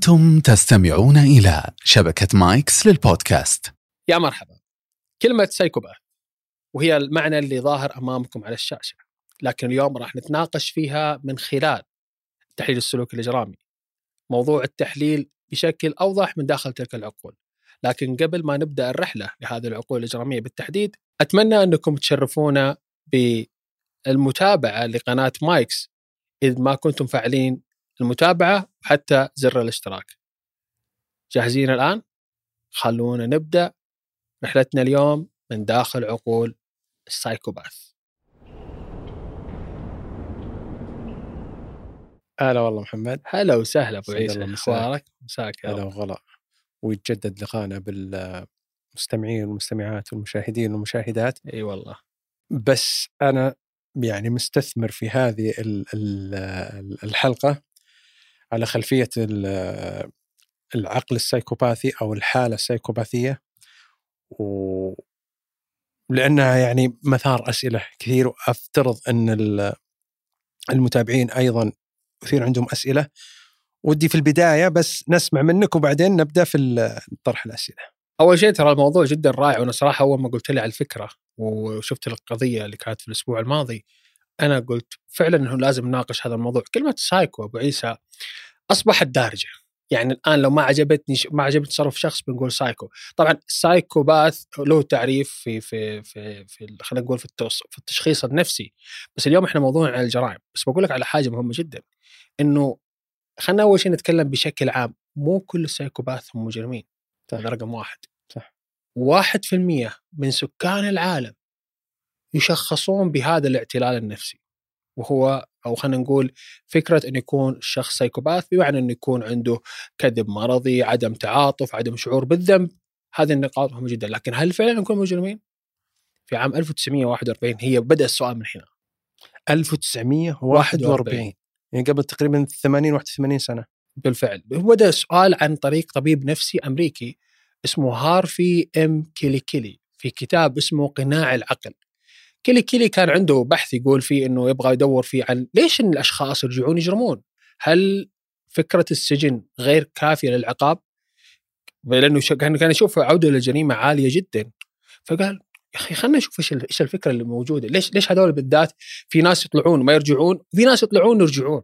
أنتم تستمعون إلى شبكة مايكس للبودكاست. يا مرحبا. كلمة psychopath وهي المعنى اللي ظاهر أمامكم على الشاشة لكن اليوم راح نتناقش فيها من خلال تحليل السلوك الإجرامي. موضوع التحليل بشكل أوضح من داخل تلك العقول. لكن قبل ما نبدأ الرحلة لهذه العقول الإجرامية بالتحديد أتمنى أنكم تشرفونا بالمتابعة لقناة مايكس إذ ما كنتم فاعلين المتابعة حتى زر الاشتراك. جاهزين الآن؟ خلونا نبدأ رحلتنا اليوم من داخل عقول السايكوباث. هلا والله محمد. هلا وسهلا أبو عيسى. أخبارك؟ مساك هلا. وغلا. ويتجدد لقانا بالمستمعين والمستمعات والمشاهدين والمشاهدات. إي والله. بس أنا يعني مستثمر في هذه ال- ال- الحلقة. على خلفية ال- العقل السايكوباثي أو الحالة السايكوباثية و لأنها يعني مثار أسئلة كثير وأفترض أن ال- المتابعين أيضا كثير عندهم أسئلة ودي في البداية بس نسمع منك وبعدين نبدأ في طرح الأسئلة. أول شيء ترى الموضوع جدا رائع وأنا صراحة أول ما قلت لي على الفكرة وشفت القضية اللي كانت في الأسبوع الماضي أنا قلت فعلا إنه لازم نناقش هذا الموضوع. كلمة سايكو أبو عيسى أصبحت دارجة. يعني الآن لو ما عجبتني ما عجبني تصرف شخص بنقول سايكو. طبعا ال psychopath له تعريف في في في, في خلينا نقول في في التشخيص النفسي. بس اليوم إحنا موضوعنا عن الجرائم. بس بقول لك على حاجة مهمة جدا. إنه خلينا أول شيء نتكلم بشكل عام. مو كل السايكوباث هم مجرمين. هذا رقم واحد. صح. واحد في المية من سكان العالم يشخصون بهذا الاعتلال النفسي. وهو أو خلينا نقول فكرة إنه يكون الشخص سايكوباث بمعنى إنه يكون عنده كذب مرضي، عدم تعاطف، عدم شعور بالذنب، هذه النقاط مهمة جدا، لكن هل فعلا نكون مجرمين؟ في عام 1941 هي بدا السؤال من هنا. 1941 يعني قبل تقريبا 80 81 سنة. بالفعل. بدأ السؤال عن طريق طبيب نفسي أمريكي اسمه هارفي إم كيلي كيلي في كتاب اسمه قناع العقل. كيلي كيلي كان عنده بحث يقول فيه إنه يبغى يدور فيه عن ليش إن الأشخاص يرجعون يجرمون؟ هل فكرة السجن غير كافية للعقاب؟ لأنه كان يشوف عودة للجريمه عالية جدا فقال يا أخي خلينا نشوف إيش إيش الفكرة اللي موجودة، ليش ليش هذول بالذات في ناس يطلعون وما يرجعون، وفي ناس يطلعون ويرجعون.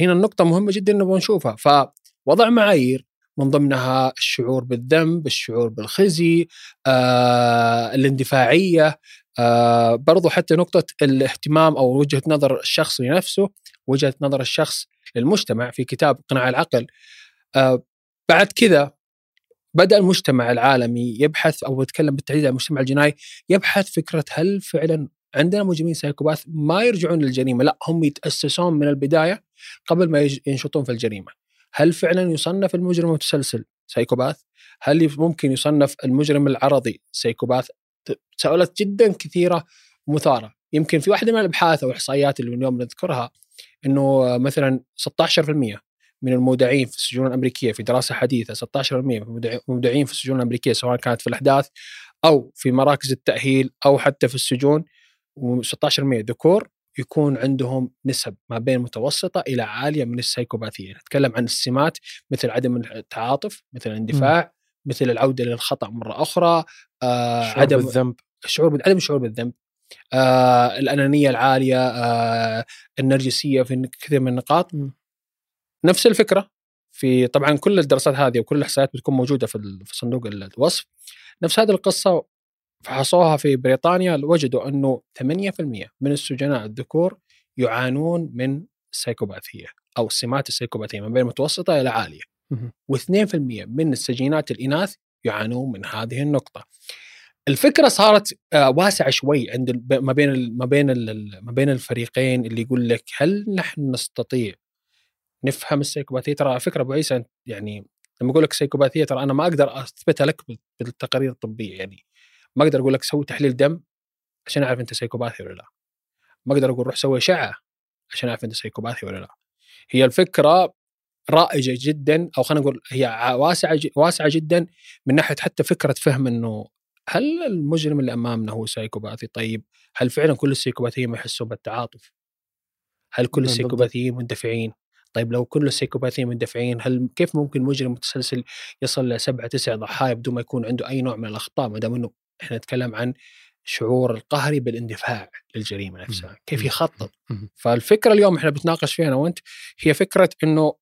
هنا النقطة مهمة جدا نبغى نشوفها، فوضع معايير من ضمنها الشعور بالذنب، الشعور بالخزي، آه، الاندفاعية، آه، برضو حتى نقطة الاهتمام أو وجهة نظر الشخص لنفسه، وجهة نظر الشخص للمجتمع في كتاب قناع العقل. آه، بعد كذا بدأ المجتمع العالمي يبحث أو يتكلم بالتحديد عن المجتمع الجنائي يبحث فكرة هل فعلا عندنا مجرمين psychopath ما يرجعون للجريمة؟ لا هم يتأسسون من البداية قبل ما ينشطون في الجريمة. هل فعلا يصنف المجرم المتسلسل psychopath؟ هل ممكن يصنف المجرم العرضي psychopath؟ تساؤلات جدا كثيرة ومثارة يمكن في واحدة من الأبحاث أو الإحصائيات اللي اليوم نذكرها أنه مثلا 16% من المودعين في السجون الأمريكية في دراسة حديثة 16% من المودع- المودعين في السجون الأمريكية سواء كانت في الأحداث أو في مراكز التأهيل أو حتى في السجون و16% ذكور يكون عندهم نسب ما بين متوسطة إلى عالية من السيكوباثية، نتكلم عن السمات مثل عدم التعاطف، مثل الاندفاع، مثل العودة للخطا مرة أخرى، آه شعور عدم بالذنب الشعور بال- عدم الشعور بالذنب آه الأنانية العالية آه النرجسية في كثير من النقاط مم. نفس الفكرة في طبعا كل الدراسات هذه وكل الاحصائيات بتكون موجودة في صندوق الوصف نفس هذه القصة فحصوها في بريطانيا وجدوا أنه 8% من السجناء الذكور يعانون من السيكوباثيه أو السمات السيكوباثيه ما بين متوسطة إلى عالية. و2% من السجينات الإناث يعانون من هذه النقطة. الفكرة صارت آه، واسعة شوي عند ما بين ما بين ما بين الفريقين اللي يقول لك هل نحن نستطيع نفهم السيكوباثيه ترى على فكرة أبو عيسى يعني لما أقول لك سيكوباثيه ترى أنا ما أقدر أثبتها لك بال- بالتقارير الطبية يعني ما أقدر أقول لك سوي تحليل دم عشان أعرف أنت سيكوباثي ولا لا. ما أقدر أقول روح سوي أشعة عشان أعرف أنت سيكوباثي ولا لا. هي الفكرة رائجة جدا أو خلينا نقول هي واسعة واسعة جدا من ناحية حتى فكرة فهم إنه هل المجرم اللي أمامنا هو سايكوباثي طيب هل فعلا كل السيكوباثيين ما يحسون بالتعاطف؟ هل كل. السيكوباثيين مندفعين؟ طيب لو كل السيكوباثيين مندفعين هل كيف ممكن مجرم متسلسل يصل لسبعة تسع ضحايا بدون ما يكون عنده أي نوع من الأخطاء ما دام إنه إحنا نتكلم عن شعور القهري بالاندفاع للجريمة نفسها، كيف يخطط؟ فالفكرة اليوم إحنا بنتناقش فيها أنا وأنت هي فكرة إنه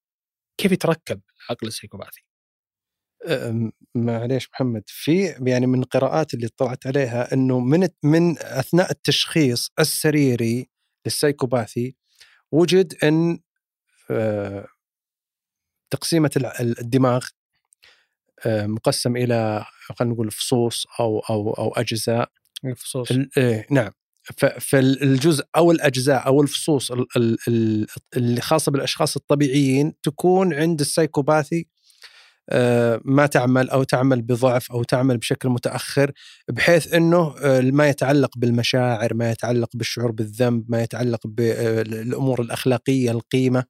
كيف يتركب العقل السيكوباثي؟ معليش محمد في يعني من القراءات اللي اطلعت عليها إنه من من أثناء التشخيص السريري للسايكوباثي وجد إن آه، تقسيمة الدماغ آه، مقسم إلى خلينا نقول فصوص أو أو أو أجزاء. الفصوص. ال- إيه نعم. فالجزء أو الأجزاء أو الفصوص ال- ال- ال- اللي خاصة بالأشخاص الطبيعيين تكون عند السايكوباثي آه، ما تعمل أو تعمل بضعف أو تعمل بشكل متأخر بحيث إنه آه، ما يتعلق بالمشاعر، ما يتعلق بالشعور بالذنب، ما يتعلق بالامور الأخلاقية، القيمة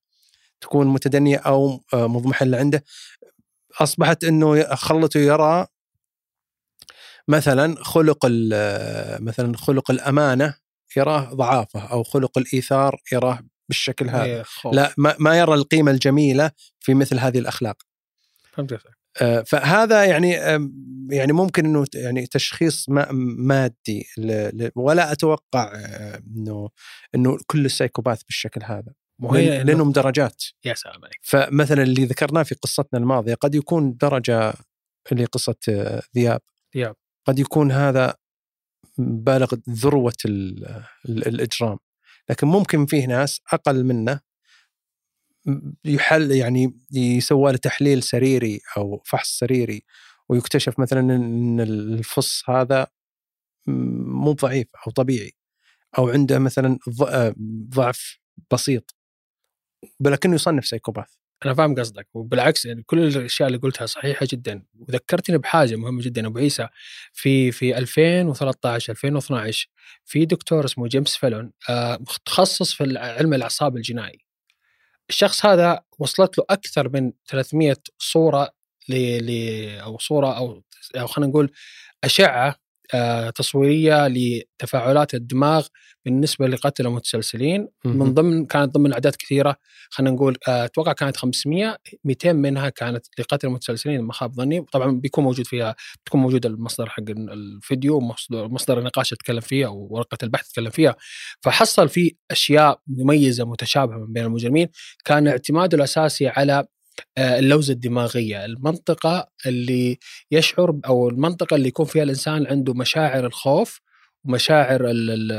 تكون متدنية أو آه، مضمحلة عنده. أصبحت إنه خلته يرى مثلا خلق ال- مثلا خلق الأمانة يراه ضعافه أو خلق الإيثار يراه بالشكل هذا إيه،. لا ما, ما يرى القيمة الجميلة في مثل هذه الأخلاق فهمت. آه، فهذا يعني آم، يعني ممكن إنه يعني تشخيص ما- مادي ولا أتوقع آه، إنه إنه كل السايكوباث بالشكل هذا لأن- لأنهم درجات يا سلام عليك فمثلا اللي ذكرناه في قصتنا الماضية قد يكون درجة اللي قصه آه، ذياب ذياب. قد يكون هذا بالغ ذروة ال- ال- الإجرام. لكن ممكن فيه ناس أقل منه يحل يعني يسوى له تحليل سريري أو فحص سريري ويكتشف مثلا ان الفص هذا مو ضعيف أو طبيعي أو عنده مثلا ضعف بسيط ولكنه يصنف سايكوباث. أنا فاهم قصدك وبالعكس يعني كل الأشياء اللي قلتها صحيحة جدا وذكرتني بحاجة مهمة جدا أبو عيسى. في في 2013 2012 في دكتور اسمه جيمس فيلون آه، متخصص في علم الأعصاب الجنائي. الشخص هذا وصلت له أكثر من 300 صورة ل أو صورة أو أو خلينا نقول أشعة تصويرية لتفاعلات الدماغ بالنسبة لقتله متسلسلين من ضمن كانت ضمن اعداد كثيرة خلينا نقول آه، أتوقع كانت 500 200 منها كانت لقتل المتسلسلين ما خاب ظني. طبعا بيكون موجود فيها بتكون موجود المصدر حق الفيديو مصدر, مصدر النقاش اتكلم فيها أو ورقه البحث اتكلم فيها. فحصل في أشياء مميزة متشابهة من بين المجرمين. كان اعتماده الأساسي على آه، اللوزة الدماغية المنطقة اللي يشعر أو المنطقة اللي يكون فيها الإنسان عنده مشاعر الخوف ومشاعر ال-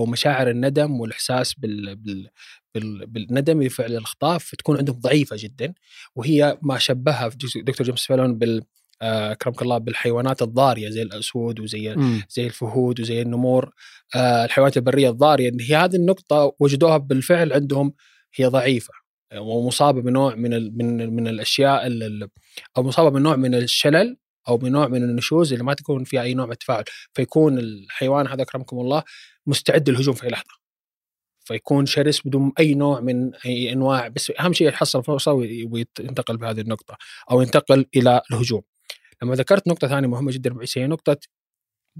أو مشاعر الندم والإحساس بال بال بال- بالندم لفعل الأخطاء فتكون عندهم ضعيفة جدا. وهي ما شبهها في دكتور- جيمس فيلون بال آه، أكرمك الله بالحيوانات الضارية زي الأسود وزي مم. زي الفهود وزي النمور. آه، الحيوانات البرية الضارية هي هذه النقطة وجدوها بالفعل عندهم هي ضعيفة. ومصابة بنوع من ال من من الأشياء ال- ال- أو مصابة بنوع من الشلل أو بنوع من النشوز اللي ما تكون فيها أي نوع من التفاعل. فيكون الحيوان هذا اكرمكم الله مستعد للهجوم في أي لحظة. فيكون شرس بدون أي نوع من أي أنواع بس أهم شيء يحصل فرصه وي- وينتقل بهذه النقطة أو ينتقل إلى الهجوم. لما ذكرت نقطة ثانية مهمة جدا هي نقطة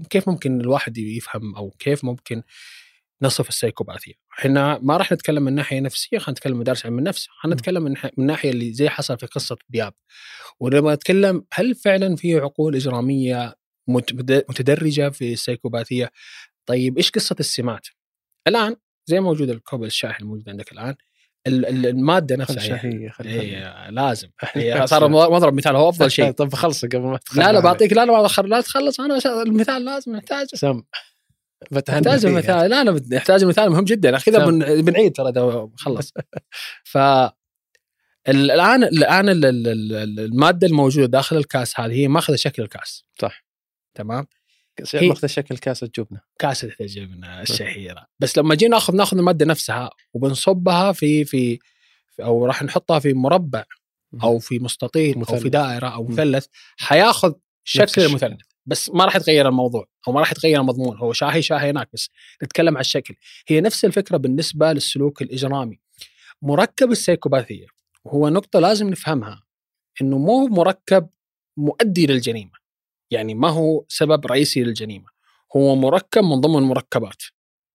كيف ممكن الواحد يفهم أو كيف ممكن نصف السيكوباثيه إحنا ما راح نتكلم من ناحية نفسية خلينا نتكلم من دارس علم النفس خلينا نتكلم من الناحيه اللي زي حصل في قصة دياب ولما نتكلم هل فعلا في عقول إجرامية مت- متدرجة في السيكوباثيه طيب إيش قصة السمات؟ الآن زي موجود الكوب الشاحن الموجود عندك الآن ال- ال- المادة نفسها يعني. شهية إيه لازم. إيه صار مضرب مثال هو أفضل شيء. طب خلص قبل ما تدخل لا لا. بعطيك لا لا لا تخلص أنا المثال لازم نحتاج سم. فيه. المثال لا لا نحتاج المثال مهم جدا كذا. بنعيد ترى خلص ف ال- الآن الآن ال- ال- ال- المادة الموجودة داخل الكاس هذه هي ماخذة شكل الكاس صح. تمام شيء ماخذ شكل كاسه جبنه كاسه الجبنة الشهيرة بس لما جينا ناخذ ناخذ المادة نفسها وبنصبها في في أو راح نحطها في مربع أو في مستطيل أو. في دائرة أو. مثلث حياخذ شكل. المثلث بس ما راح يتغير الموضوع أو ما راح يتغير المضمون هو شاهي شاهي هناك بس نتكلم عن الشكل. هي نفس الفكرة بالنسبة للسلوك الإجرامي. مركب السيكوباثية وهو نقطة لازم نفهمها إنه مو مركب مؤدي للجريمة. يعني ما هو سبب رئيسي للجريمة. هو مركب من ضمن المركبات.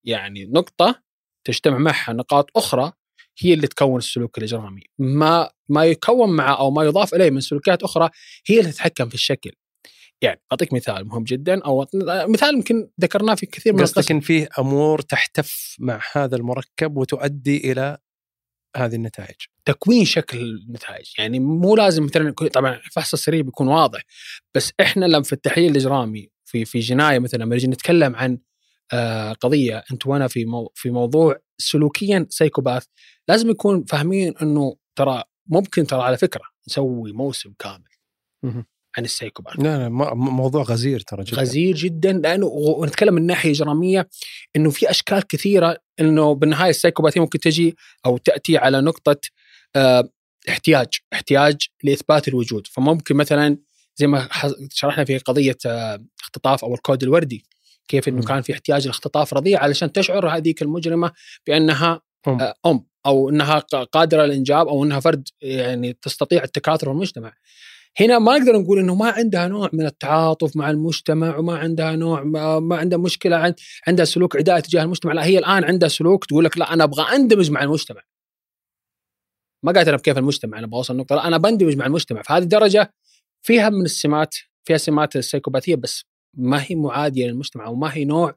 يعني نقطة تجتمع معها نقاط أخرى هي اللي تكون السلوك الإجرامي. ما ما يكون معه أو ما يضاف إليه من سلوكيات أخرى هي اللي تتحكم في الشكل. يعني أعطيك مثال مهم جدا أو مثال يمكن ذكرناه في كثير من قصدك إن فيه أمور تحتف مع هذا المركب وتؤدي إلى هذه النتائج. تكوين شكل النتائج. يعني مو لازم مثلا طبعا الفحص السريع بيكون واضح بس إحنا لما في التحليل الإجرامي في في جناية مثلا لما نجي نتكلم عن آه قضية أنت وأنا في مو في موضوع سلوكيا سايكوباث لازم يكون فاهمين إنه ترى ممكن ترى على فكرة نسوي موسم كامل. عن السايكوباث لا لا م- موضوع غزير ترى جدا غزير جدا لأنه ونتكلم من ناحيه اجراميه إنه في أشكال كثيرة إنه بالنهاية السايكوباثيه ممكن تجي أو تأتي على نقطة آه، احتياج احتياج لإثبات الوجود فممكن مثلا زي ما شرحنا في قضية آه، اختطاف أو الكود الوردي كيف إنه مم. كان في احتياج لاختطاف رضيع علشان تشعر هذيك المجرمة بأنها أم. آه، أم أو إنها قادرة على الانجاب أو إنها فرد يعني تستطيع التكاثر في المجتمع. هنا ما نقدر نقول إنه ما عندها نوع من التعاطف مع المجتمع وما عندها نوع ما, ما عندها مشكلة عند عندها سلوك عدائي تجاه المجتمع لا هي الآن عندها سلوك تقول لك لا أنا أبغى أندمج مع المجتمع. ما قالت أنا بكيف المجتمع أنا بوصل النقطه لا أنا بندمج مع المجتمع فهذه الدرجة فيها من السمات فيها سمات السيكوباثيه بس ما هي معادية للمجتمع وما هي نوع.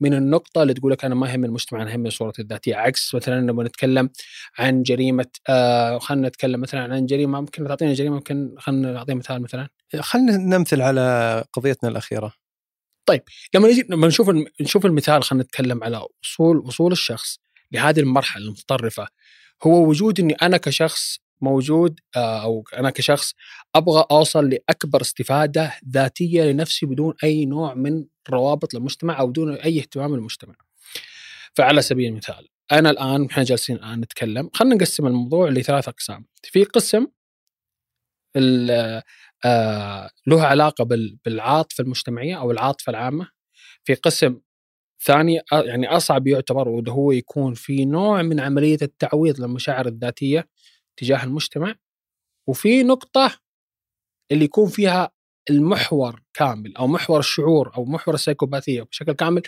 من النقطة اللي تقول لك أنا ما يهم المجتمع أنا يهمني صورتي الذاتية عكس مثلا لما نتكلم عن جريمة آه خلينا نتكلم مثلا عن جريمة ممكن تعطينا جريمة ممكن خلينا نعطي مثال مثلا. خلينا نمثل على قضيتنا الأخيرة. لما نجي لما نشوف نشوف المثال خلينا نتكلم على وصول وصول الشخص لهذه المرحلة المتطرفة. هو وجود إني أنا كشخص موجود آه، أو أنا كشخص أبغى أوصل لأكبر استفادة ذاتية لنفسي بدون أي نوع من روابط للمجتمع أو بدون أي اهتمام للمجتمع. فعلى سبيل المثال أنا الآن إحنا جالسين الآن نتكلم خلينا نقسم الموضوع لثلاث أقسام. في قسم آه، له علاقة بال- بالعاطفة المجتمعية أو العاطفة العامة في قسم ثاني يعني أصعب يعتبر وده هو يكون في نوع من عملية التعويض للمشاعر الذاتية تجاه المجتمع وفي نقطة اللي يكون فيها المحور كامل أو محور الشعور أو محور السيكوباثيه بشكل كامل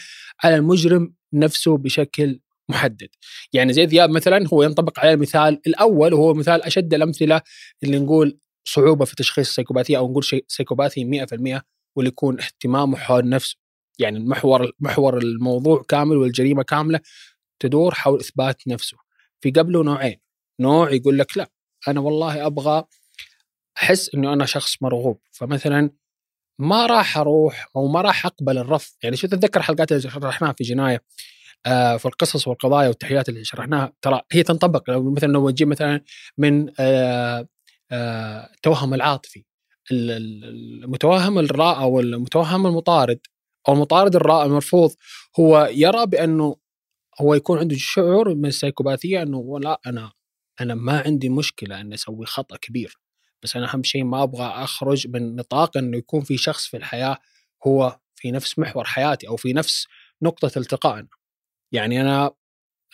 على المجرم نفسه بشكل محدد. يعني زي ذياب مثلا هو ينطبق عليه المثال الأول وهو مثال أشد الأمثلة اللي نقول صعوبة في تشخيص السيكوباثيه أو نقول شيء سيكوباثي 100% واللي يكون اهتمامه حول نفسه. يعني المحور محور الموضوع كامل والجريمة كاملة تدور حول إثبات نفسه. في قبله نوعين نوع يقول لك لا أنا والله أبغى أحس إنه أنا شخص مرغوب. فمثلا ما راح أروح أو ما راح أقبل الرفض. يعني شو تتذكر حلقات اللي شرحناها في جناية؟ آه في القصص والقضايا والتحيات اللي شرحناها. ترى هي تنطبق. لو مثلا لو نجيب مثلا من آه آه التوهم العاطفي. ال- ال- المتوهم الراء أو المتوهم المطارد أو المطارد الراء المرفوض. هو يرى بأنه هو يكون عنده شعور من السيكوباثيه أنه لا أنا أنا ما عندي مشكلة إني أسوي خطأ كبير. بس أنا أهم شيء ما أبغى أخرج من نطاق إنه يكون في شخص في الحياة هو في نفس محور حياتي أو في نفس نقطة التقائنا. يعني أنا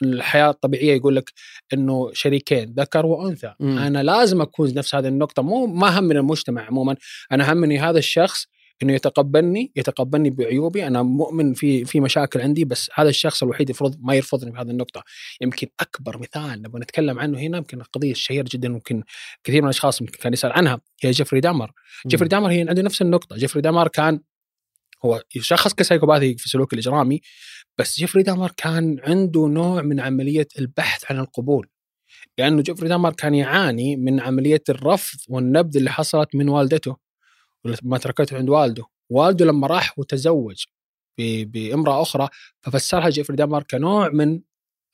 الحياة الطبيعية يقول لك إنه شريكين ذكر وأنثى مم. أنا لازم أكون نفس هذه النقطة مو ما هم من المجتمع عموما أنا همني هذا الشخص إنه يتقبلني يتقبلني بعيوبي. أنا مؤمن في في مشاكل عندي بس هذا الشخص الوحيد يفرض ما يرفضني بهذه النقطة. يمكن أكبر مثال نبغى نتكلم عنه هنا يمكن القضية الشهيره جدا ممكن كثير من الأشخاص ممكن كان يسأل عنها هي جيفري دامر. جيفري دامر هو عنده نفس النقطة. جيفري دامر كان هو يشخص كسايكوباثي في السلوك الإجرامي بس جيفري دامر كان عنده نوع من عملية البحث عن القبول. لأنه جيفري دامر كان يعاني من عملية الرفض والنبذ اللي حصلت من والدته. ما تركته عند والده. والده لما راح وتزوج ب- بامرأة أخرى ففسرها جيفري دامر كنوع من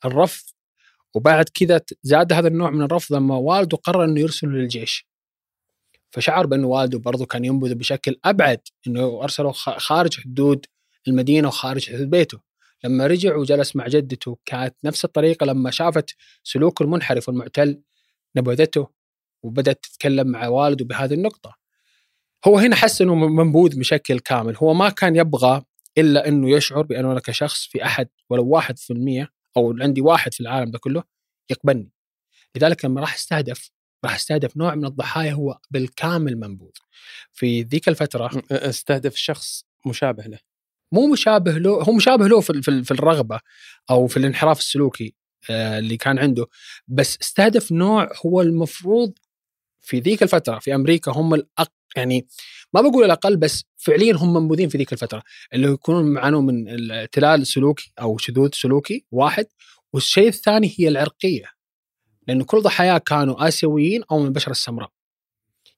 الرفض. وبعد كذا زاد هذا النوع من الرفض لما والده قرر إنه يرسله للجيش. فشعر بانه والده برضه كان ينبذ بشكل أبعد إنه ارسله خارج حدود المدينة وخارج حدود بيته. لما رجع وجلس مع جدته كانت نفس الطريقة لما شافت سلوكه المنحرف والمعتل نبذته وبدأت تتكلم مع والده بهذه النقطة. هو هنا حس إنه منبوذ بشكل كامل. هو ما كان يبغى إلا إنه يشعر بانه أنا كشخص في أحد ولو واحد في المية أو عندي واحد في العالم ده كله يقبلني. لذلك لما راح أستهدف راح أستهدف نوع من الضحايا هو بالكامل منبوذ. في ذيك الفترة أستهدف شخص مشابه له. مو مشابه له هو مشابه له في في, في الرغبة أو في الانحراف السلوكي آه، اللي كان عنده. بس استهدف نوع هو المفروض في ذيك الفترة في أمريكا هم الأق يعني ما بقول الأقل بس فعليا هم منبوذين في ذيك الفترة اللي يكونون معانوا من الإعتلال سلوكي أو شذوذ سلوكي واحد والشيء الثاني هي العرقية لأنه كل ضحاياه كانوا آسيويين أو من البشرة السمراء.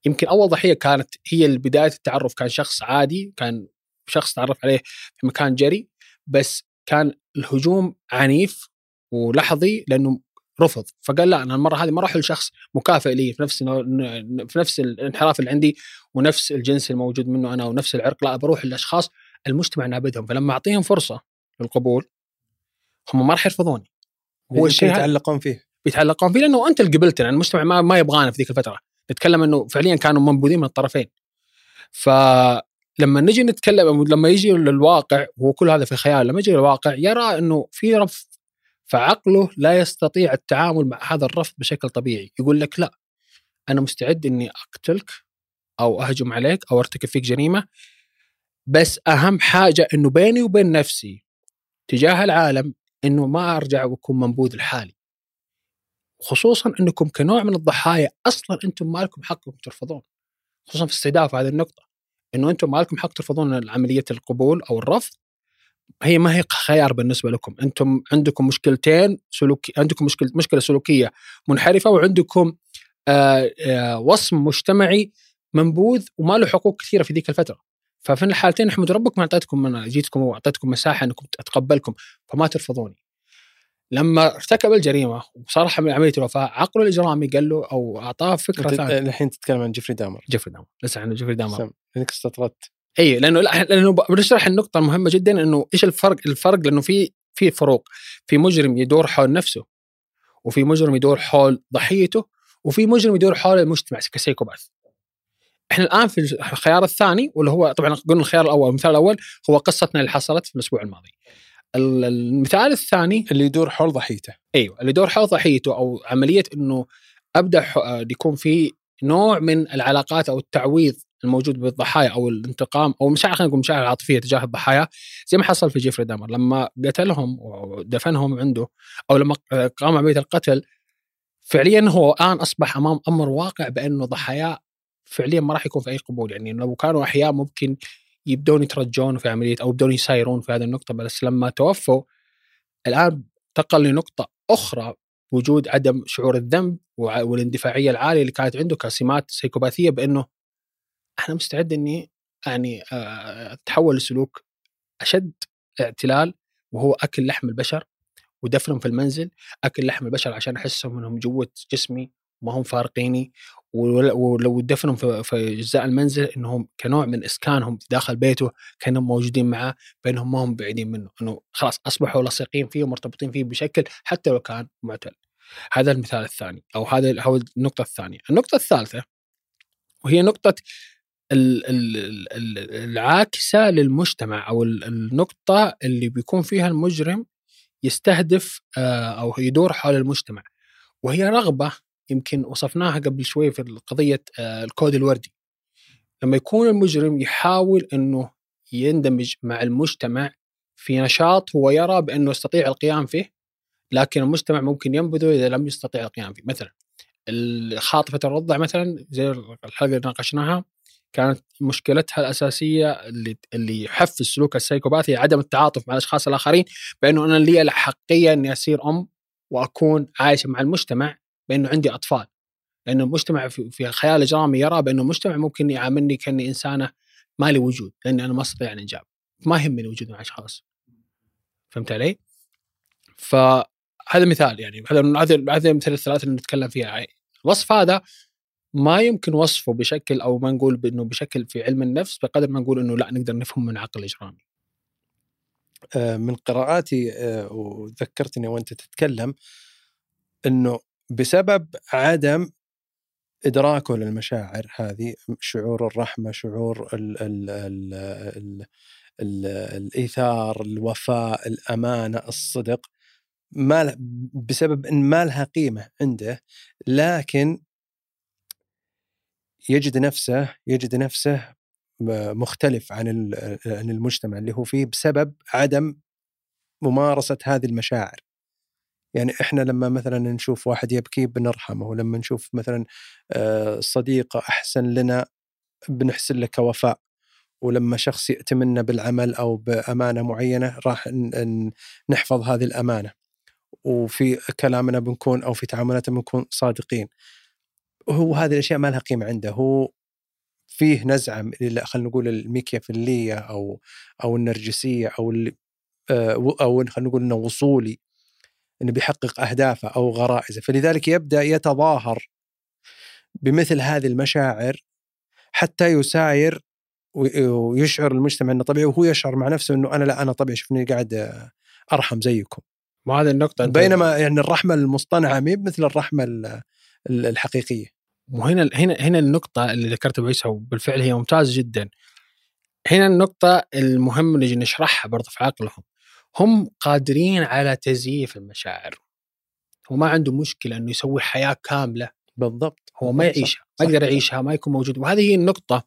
يمكن أول ضحية كانت هي بداية التعرف كان شخص عادي كان شخص تعرف عليه في مكان جري بس كان الهجوم عنيف ولحظي لأنه رفض. فقال لا أنا المرة هذه ما أروح لشخص مكافئ لي في نفس في نفس الانحراف اللي عندي ونفس الجنس الموجود منه أنا ونفس العرق. لا بروح للأشخاص المجتمع نابدهم فلما أعطيهم فرصة للقبول هم ما راح يرفضوني. هو الشيء يتعلقون فيه؟ بيتعلقون فيه لأنه أنت اللي قبلتنا يعني المجتمع ما, ما يبغانا في ذيك الفترة. نتكلم إنه فعليا كانوا منبوذين من الطرفين. فلما نجي نتكلم لما يجي للواقع هو كل هذا في خيال لما يجي للواقع يرى إنه في رفض فعقله لا يستطيع التعامل مع هذا الرفض بشكل طبيعي. يقول لك لا أنا مستعد إني أقتلك أو أهجم عليك أو أرتكب فيك جريمة بس أهم حاجة إنه بيني وبين نفسي تجاه العالم إنه ما أرجع وأكون منبوذ لحالي. خصوصا إنكم كنوع من الضحايا أصلا أنتم ما لكم حق ترفضون خصوصا في استهداف هذه النقطة إنه أنتم ما لكم حق ترفضون عملية القبول أو الرفض هي ما هي خيار بالنسبة لكم. أنتم عندكم مشكلتين سلوكي عندكم مشكله مشكلة سلوكية منحرفة وعندكم آآ آآ وصم مجتمعي منبوذ وما له حقوق كثيرة في ذيك الفترة. ففي الحالتين احمد ربكم أعطيتكم من جيتكم وأعطيتكم مساحة إنكم اتقبلكم فما ترفضوني. لما ارتكب الجريمة وصرح من عملية الوفاة عقله الاجرامي قال له أو أعطاه فكرة ثانية. الحين تتكلم عن جيفري دامر. جيفري دامر. لسه عن جيفري دامر. إنك استطردت. اي لأنه لأنه بنشرح النقطة المهمة جدا إنه إيش الفرق؟ الفرق لأنه في في فروق. في مجرم يدور حول نفسه وفي مجرم يدور حول ضحيته وفي مجرم يدور حول المجتمع كسيكوباث إحنا الآن في الخيار الثاني واللي هو طبعا قلنا الخيار الأول المثال الأول هو قصتنا اللي حصلت في الأسبوع الماضي. المثال الثاني اللي يدور حول ضحيته. أيوه اللي يدور حول ضحيته أو عملية إنه أبدأ يكون في نوع من العلاقات أو التعويض الموجود بالضحايا أو الانتقام أو مشاعر خلينا نقول مشاعر عاطفية تجاه الضحايا زي ما حصل في جيفري دامر. لما قتلهم ودفنهم عنده أو لما قام عملية القتل فعليا هو الآن أصبح أمام أمر واقع بأنه ضحاياه فعليا ما راح يكون في أي قبول. يعني لو كانوا أحياء ممكن يبدون يترجون في عملية أو يبدون يسايرون في هذه النقطة بس لما توفوا الآن انتقل لنقطة أخرى وجود عدم شعور الذنب والاندفاعية العالية اللي كانت عنده كسمات سيكوباثية بأنه أنا مستعد إني يعني أتحول لسلوك أشد اعتلال وهو أكل لحم البشر ودفنهم في المنزل أكل لحم البشر عشان أحسهم إنهم جوة جسمي ما هم فارقيني ولو دفنهم في أجزاء المنزل إنهم كنوع من إسكانهم داخل بيته كأنهم موجودين معه بينهم ما هم بعيدين منه إنه خلاص أصبحوا لصيقين فيه ومرتبطين فيه بشكل حتى لو كان معتل. هذا المثال الثاني أو هذا هو النقطة الثانية. النقطة الثالثة وهي نقطة العاكسة للمجتمع أو النقطة اللي بيكون فيها المجرم يستهدف أو يدور حول المجتمع. وهي رغبة يمكن وصفناها قبل شوي في قضية الكود الوردي. لما يكون المجرم يحاول إنه يندمج مع المجتمع في نشاط هو يرى بأنه يستطيع القيام فيه لكن المجتمع ممكن ينبذه إذا لم يستطيع القيام فيه. مثلا خاطفة الرضع مثلا زي الحلقة اللي ناقشناها كانت مشكلتها الأساسية اللي اللي يحفز سلوك السيكوباثي عدم التعاطف مع الأشخاص الآخرين بأنه أنا لي الحقية إني أصير أم وأكون عايشة مع المجتمع بأنه عندي أطفال. لأن المجتمع في خيال إجرامي يرى بأنه المجتمع ممكن يعاملني كأني إنسانة ما لي وجود لأني أنا ما أستطيع الانجاب ما يهمني وجود مع أشخاص. فهمت علي؟ فهذا مثال يعني هذا هذا المثال الثلاثه اللي نتكلم فيها. الوصف هذا ما يمكن وصفه بشكل أو ما نقول بأنه بشكل في علم النفس بقدر ما نقول إنه لا نقدر نفهم من عقل إجرامي. من قراءاتي وذكرتني وأنت تتكلم إنه بسبب عدم إدراكه للمشاعر هذه شعور الرحمة شعور ال ال ال ال ال الإيثار الوفاء الأمانة الصدق ما بسبب إن ما لها قيمة عنده لكن يجد نفسه يجد نفسه مختلف عن عن المجتمع اللي هو فيه بسبب عدم ممارسة هذه المشاعر. يعني إحنا لما مثلا نشوف واحد يبكي بنرحمه ولما نشوف مثلا آه، صديق أحسن لنا بنحسن له كوفاء. ولما شخص يأتمنا بالعمل أو بأمانة معينة راح نحفظ هذه الأمانة. وفي كلامنا بنكون أو في تعاملاتنا بنكون صادقين. هو هذه الأشياء ما لها قيمة عنده. هو فيه نزعة خلينا نقول الميكيافيليه أو أو النرجسية أو آه، أو خلينا نقول إنه وصولي إنه بيحقق أهدافه أو غرائزه. فلذلك يبدأ يتظاهر بمثل هذه المشاعر حتى يساير وي- ويشعر المجتمع إنه طبيعي. وهو يشعر مع نفسه إنه أنا لا أنا طبيعي شوفني قاعد آه، أرحم زيكم. وهذه النقطة أنت- بينما يعني الرحمة المصطنعة مي مثل الرحمة ال- ال- الحقيقية وهنا هنا هنا النقطة اللي ذكرتها بعيسى وبالفعل هي ممتازة جدا. هنا النقطة المهم اللي نشرحها برضه في عقلهم. هم قادرين على تزييف المشاعر. هو ما عنده مشكلة إنه يسوي حياة كاملة بالضبط هو ما يعيشها،. ما يقدر يعيشها، ما يكون موجود، وهذه هي النقطة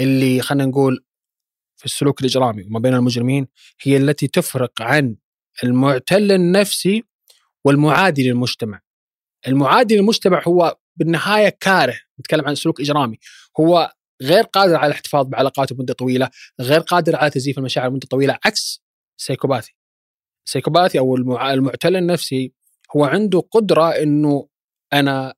اللي خلينا نقول في السلوك الإجرامي وما بين المجرمين هي التي تفرق عن المعتل النفسي والمعادي للمجتمع. المعادي للمجتمع هو بالنهاية كاره، نتكلم عن سلوك إجرامي، هو غير قادر على الاحتفاظ بعلاقاته مدة طويلة، غير قادر على تزييف المشاعر مدة طويلة عكس. السيكوباثي أو المع- المعتل النفسي هو عنده قدرة إنه أنا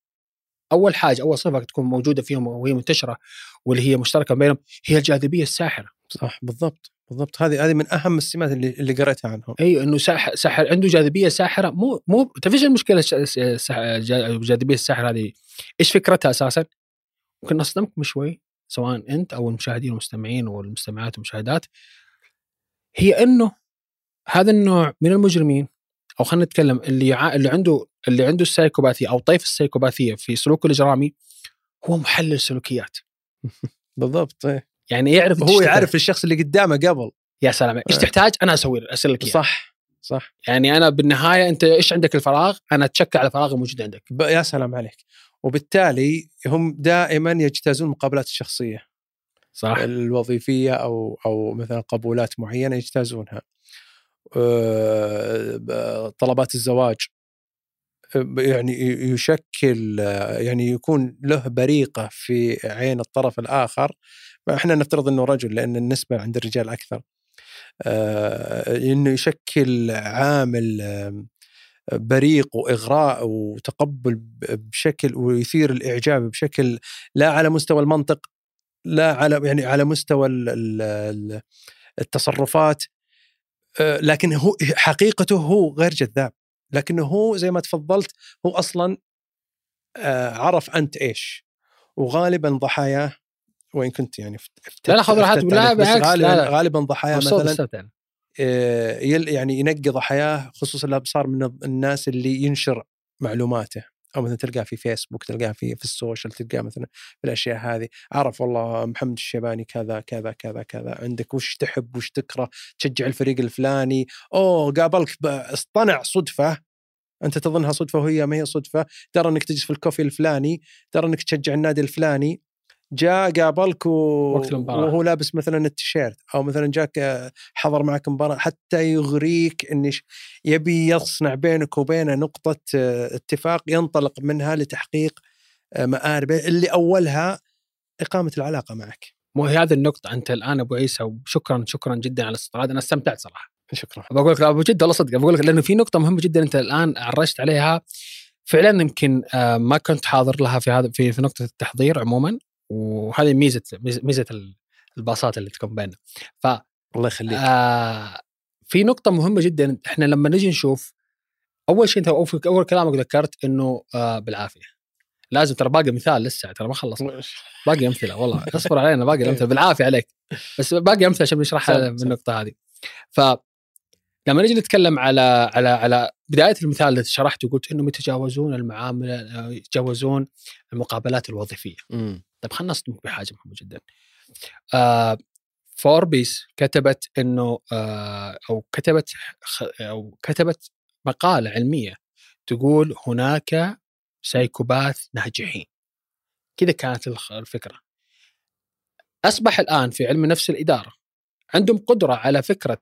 أول حاجة أول صفة تكون موجودة فيهم وهي منتشرة واللي هي مشتركة بينهم هي الجاذبية الساحرة صح بالضبط بالضبط هذه هذه من أهم السمات اللي اللي قريتها عنهم اي إنه ساحر, ساحر عنده جاذبية ساحرة مو مو تعرف إيش المشكلة الش- الس- السح- الجا- الجاذبيه الساحرة هذه إيش فكرتها أساسا؟ ممكن اصدمكم شوي سواء أنت أو المشاهدين والمستمعين والمستمعات والمشاهدات هي إنه هذا النوع من المجرمين أو خلينا نتكلم اللي. اللي عنده اللي عنده السايكوباثيه أو طيف السايكوباثية في سلوكه الإجرامي هو محلل سلوكيات بالضبط إيه. يعني يعرف هو. يعرف الشخص اللي قدامه قبل. يا سلام إيش آه. تحتاج؟ أنا أسوي أرسل لك. صح صح. يعني أنا بالنهاية أنت إيش عندك الفراغ؟ أنا أتشكى على الفراغ الموجود عندك. يا سلام عليك. وبالتالي هم دائما يجتازون المقابلات الشخصية. صح. الوظيفية أو أو مثلا قبولات معينة يجتازونها. آه، طلبات الزواج. يعني يشكل يعني يكون له بريقة في عين الطرف الآخر. إحنا نفترض إنه رجل لأن النسبة عند الرجال أكثر. إنه يشكل عامل بريق وإغراء وتقبل بشكل ويثير الإعجاب بشكل لا على مستوى المنطق لا على يعني على مستوى ال- ال- ال- التصرفات. لكن هو حقيقته هو غير جذاب. لكنه هو زي ما تفضلت هو أصلا آه، عرف أنت إيش. وغالبا ضحاياه وإن كنت يعني لا لا خذ راحتك لا بالعكس غالبا لا. لا غالبا ضحاياه مثلا. آه، يعني ينقي ضحاياه خصوصا لو صار من الناس اللي ينشر معلوماته. أو مثلا تلقاه في فيسبوك تلقاه في في السوشيال تلقاه مثلا في الأشياء هذه عرف والله محمد الشيباني كذا كذا كذا كذا عندك وش تحب وش تكره تشجع الفريق الفلاني أوه قابلك اصطنع صدفة أنت تظنها صدفة وهي ما هي صدفة ترى إنك تجلس في الكوفي الفلاني ترى إنك تشجع النادي الفلاني. جاء قابلك و... وقت المباراة. وهو لابس مثلا التيشيرت أو مثلا جاك آه، حضر معك مباراة حتى يغريك ان يبي يصنع بينك وبينه نقطة آه، اتفاق ينطلق منها لتحقيق آه، مآرب. اللي أولها إقامة العلاقة معك. مو هذه النقطة. أنت الآن أبو عيسى وشكرا شكرا جدا على الاستطراد أنا استمتعت صراحة. شكرا. بقول لك أبو جد والله صدق. بقول لك لأنه في نقطة مهمة جدا أنت الآن عرجت عليها. فعلا يمكن ما كنت حاضر لها في هذا في, في نقطة التحضير عموما. وهذه ميزة ال- الباصات اللي تكون بيننا. ف الله يخليك. آه في نقطة مهمة جدا إحنا لما نجي نشوف أول شيء أنت أول كلامك ذكرت إنه آه بالعافية. لازم ترى باقي مثال لسه ترى ما خلص باقي أمثلة والله. اصبر علينا باقي الامثله بالعافية عليك. بس باقي أمثلة عشان نشرحها من. النقطة هذه. ف لما نجي نتكلم على على على بداية المثال اللي شرحته قلت إنهم يتجاوزون المعاملة يتجاوزون المقابلات الوظيفية. مم. طيب خلينا نصدمك بحاجة مهمة جدا. آه فوربيس كتبت إنه آه أو كتبت أو كتبت مقالة علمية تقول هناك psychopath ناجحين. كذا كانت الفكرة. أصبح الآن في علم نفس الإدارة عندهم قدرة على فكرة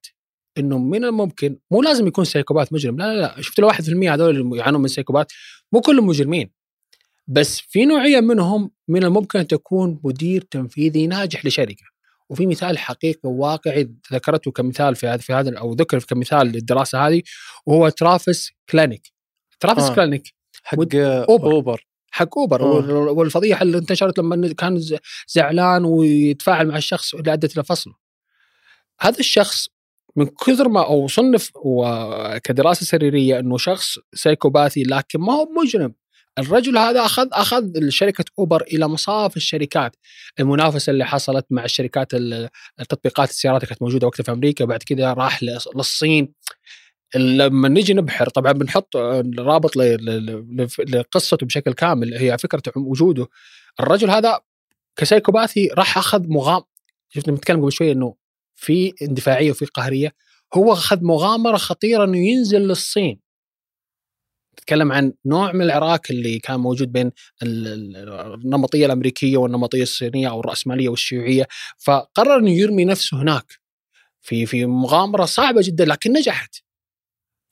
إنه من الممكن مو لازم يكون psychopath مجرم لا لا لا شفت لو 1% هذول اللي يعانون من psychopath مو كلهم مجرمين. بس في نوعية منهم من الممكن أن تكون مدير تنفيذي ناجح لشركة وفي مثال حقيقي وواقعي ذكرته كمثال في هذا في هذا أو ذكر كمثال للدراسة هذه وهو ترافيس كلينيك ترافيس آه. كلينيك حق ود- أوبر, أوبر. حق أوبر آه. وال- والفضيحة اللي انتشرت لما كان زعلان ويتفاعل مع الشخص اللي ادت إلى فصله. هذا الشخص من كثر ما أو صنف كدراسة سريرية إنه شخص سايكوباثي لكن ما هو مجرم. الرجل هذا اخذ أخذ شركة أوبر إلى مصاف الشركات. المنافسة اللي حصلت مع الشركات ال- التطبيقات السيارات كانت موجودة وقتها في أمريكا بعد كذا راح لص- للصين. لما نجي نبحر طبعا بنحط رابط لقصته بشكل كامل هي فكرة وجوده. الرجل هذا كسايكوباثي راح أخذ مغام شفنا بنتكلم قبل شوية إنه في اندفاعية وفي قهرية. هو أخذ مغامرة خطيرة إنه ينزل للصين. نتكلم عن نوع من العراك اللي كان موجود بين ال- ال- النمطية الأمريكية والنمطية الصينية أو الرأسمالية والشيوعية. فقرر إنه يرمي نفسه هناك في في مغامرة صعبة جدا لكن نجحت.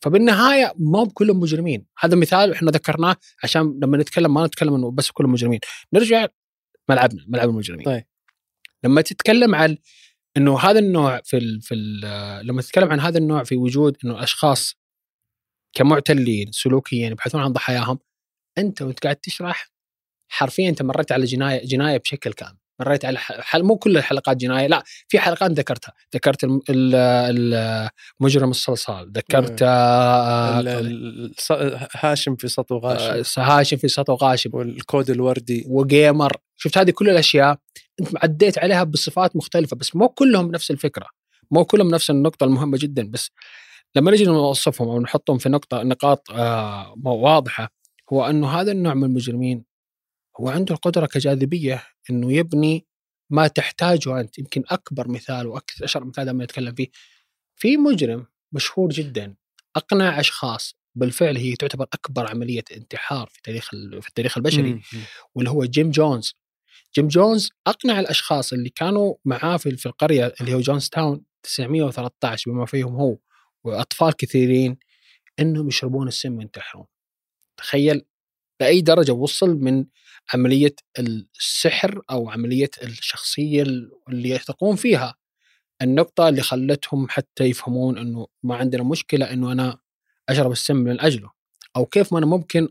فبالنهاية ما كلهم مجرمين هذا مثال إحنا ذكرناه عشان لما نتكلم ما نتكلم إنه بس كلهم مجرمين نرجع ملعبنا ملعب المجرمين. طيب. لما تتكلم عن إنه هذا النوع في ال في ال لما تتكلم عن هذا النوع في وجود إنه أشخاص كمعتلين سلوكيا يبحثون عن ضحاياهم أنت وأنت قاعد تشرح حرفيا أنت مريت على جناية جناية بشكل كامل. مريت على حل مو كل الحلقات جناية لا في حلقات ذكرتها. ذكرت الم- ال- ال- مجرم الصلصال ذكرت آه، هاشم في سطو غاشم. آه، هاشم في سطو غاشم. والكود الوردي. وجيمر. شفت هذه كل الأشياء أنت عديت عليها بصفات مختلفة بس مو كلهم نفس الفكرة. مو كلهم نفس النقطة المهمة جدا بس لما نجي نوصفهم أو نحطهم في نقطه نقاط آه واضحة هو أنه هذا النوع من المجرمين هو عنده القدرة كجاذبية أنه يبني ما تحتاجه أنت. يمكن أكبر مثال وأكثر أشهر مثال لما نتكلم فيه. في مجرم مشهور جدا أقنع أشخاص بالفعل هي تعتبر أكبر عملية انتحار في تاريخ في التاريخ البشري. واللي هو جيم جونز. جيم جونز أقنع الأشخاص اللي كانوا معاه في في القرية اللي هو جونز تاون 913 بما فيهم هو. وأطفال كثيرين إنهم يشربون السم وينتحرون تخيل لاي درجة وصل من عملية السحر أو عملية الشخصية اللي تقوم فيها. النقطة اللي خلتهم حتى يفهمون إنه ما عندنا مشكلة إنه أنا أشرب السم من أجله. أو كيف ما أنا ممكن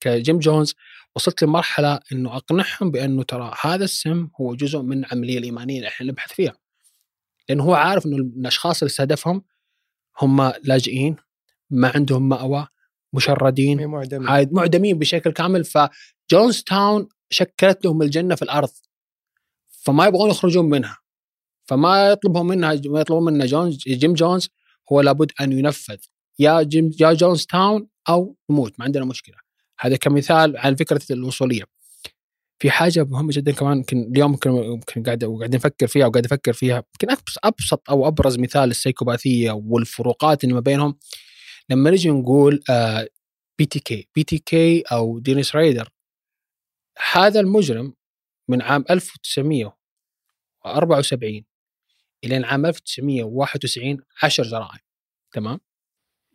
كجيم جونز وصلت لمرحلة إنه أقنعهم بأنه ترى هذا السم هو جزء من العملية الإيمانية اللي إحنا نبحث فيها. لأنه هو عارف إنه الأشخاص اللي استهدفهم هم لاجئين ما عندهم مأوى مشردين عاد معدمين بشكل كامل. فجونز تاون شكلت لهم الجنة في الأرض. فما يبغون يخرجون منها. فما يطلبهم منها ما يطلبون منها جونز جيم جونز هو لابد أن ينفذ. يا جيم يا جونز تاون أو نموت ما عندنا مشكلة. هذا كمثال عن فكرة الوصولية. في حاجة مهمة جدا كمان يمكن اليوم يمكن قاعد وقاعد نفكر فيها وقاعد أفكر فيها. يمكن أبسط أو أبرز مثال للسيكوباثيه والفروقات اللي ما بينهم. لما نجي نقول آه بي تي كي بي تي كي أو دينيس رادر. هذا المجرم من عام 1974 إلى عام 1991 10 جرائم تمام؟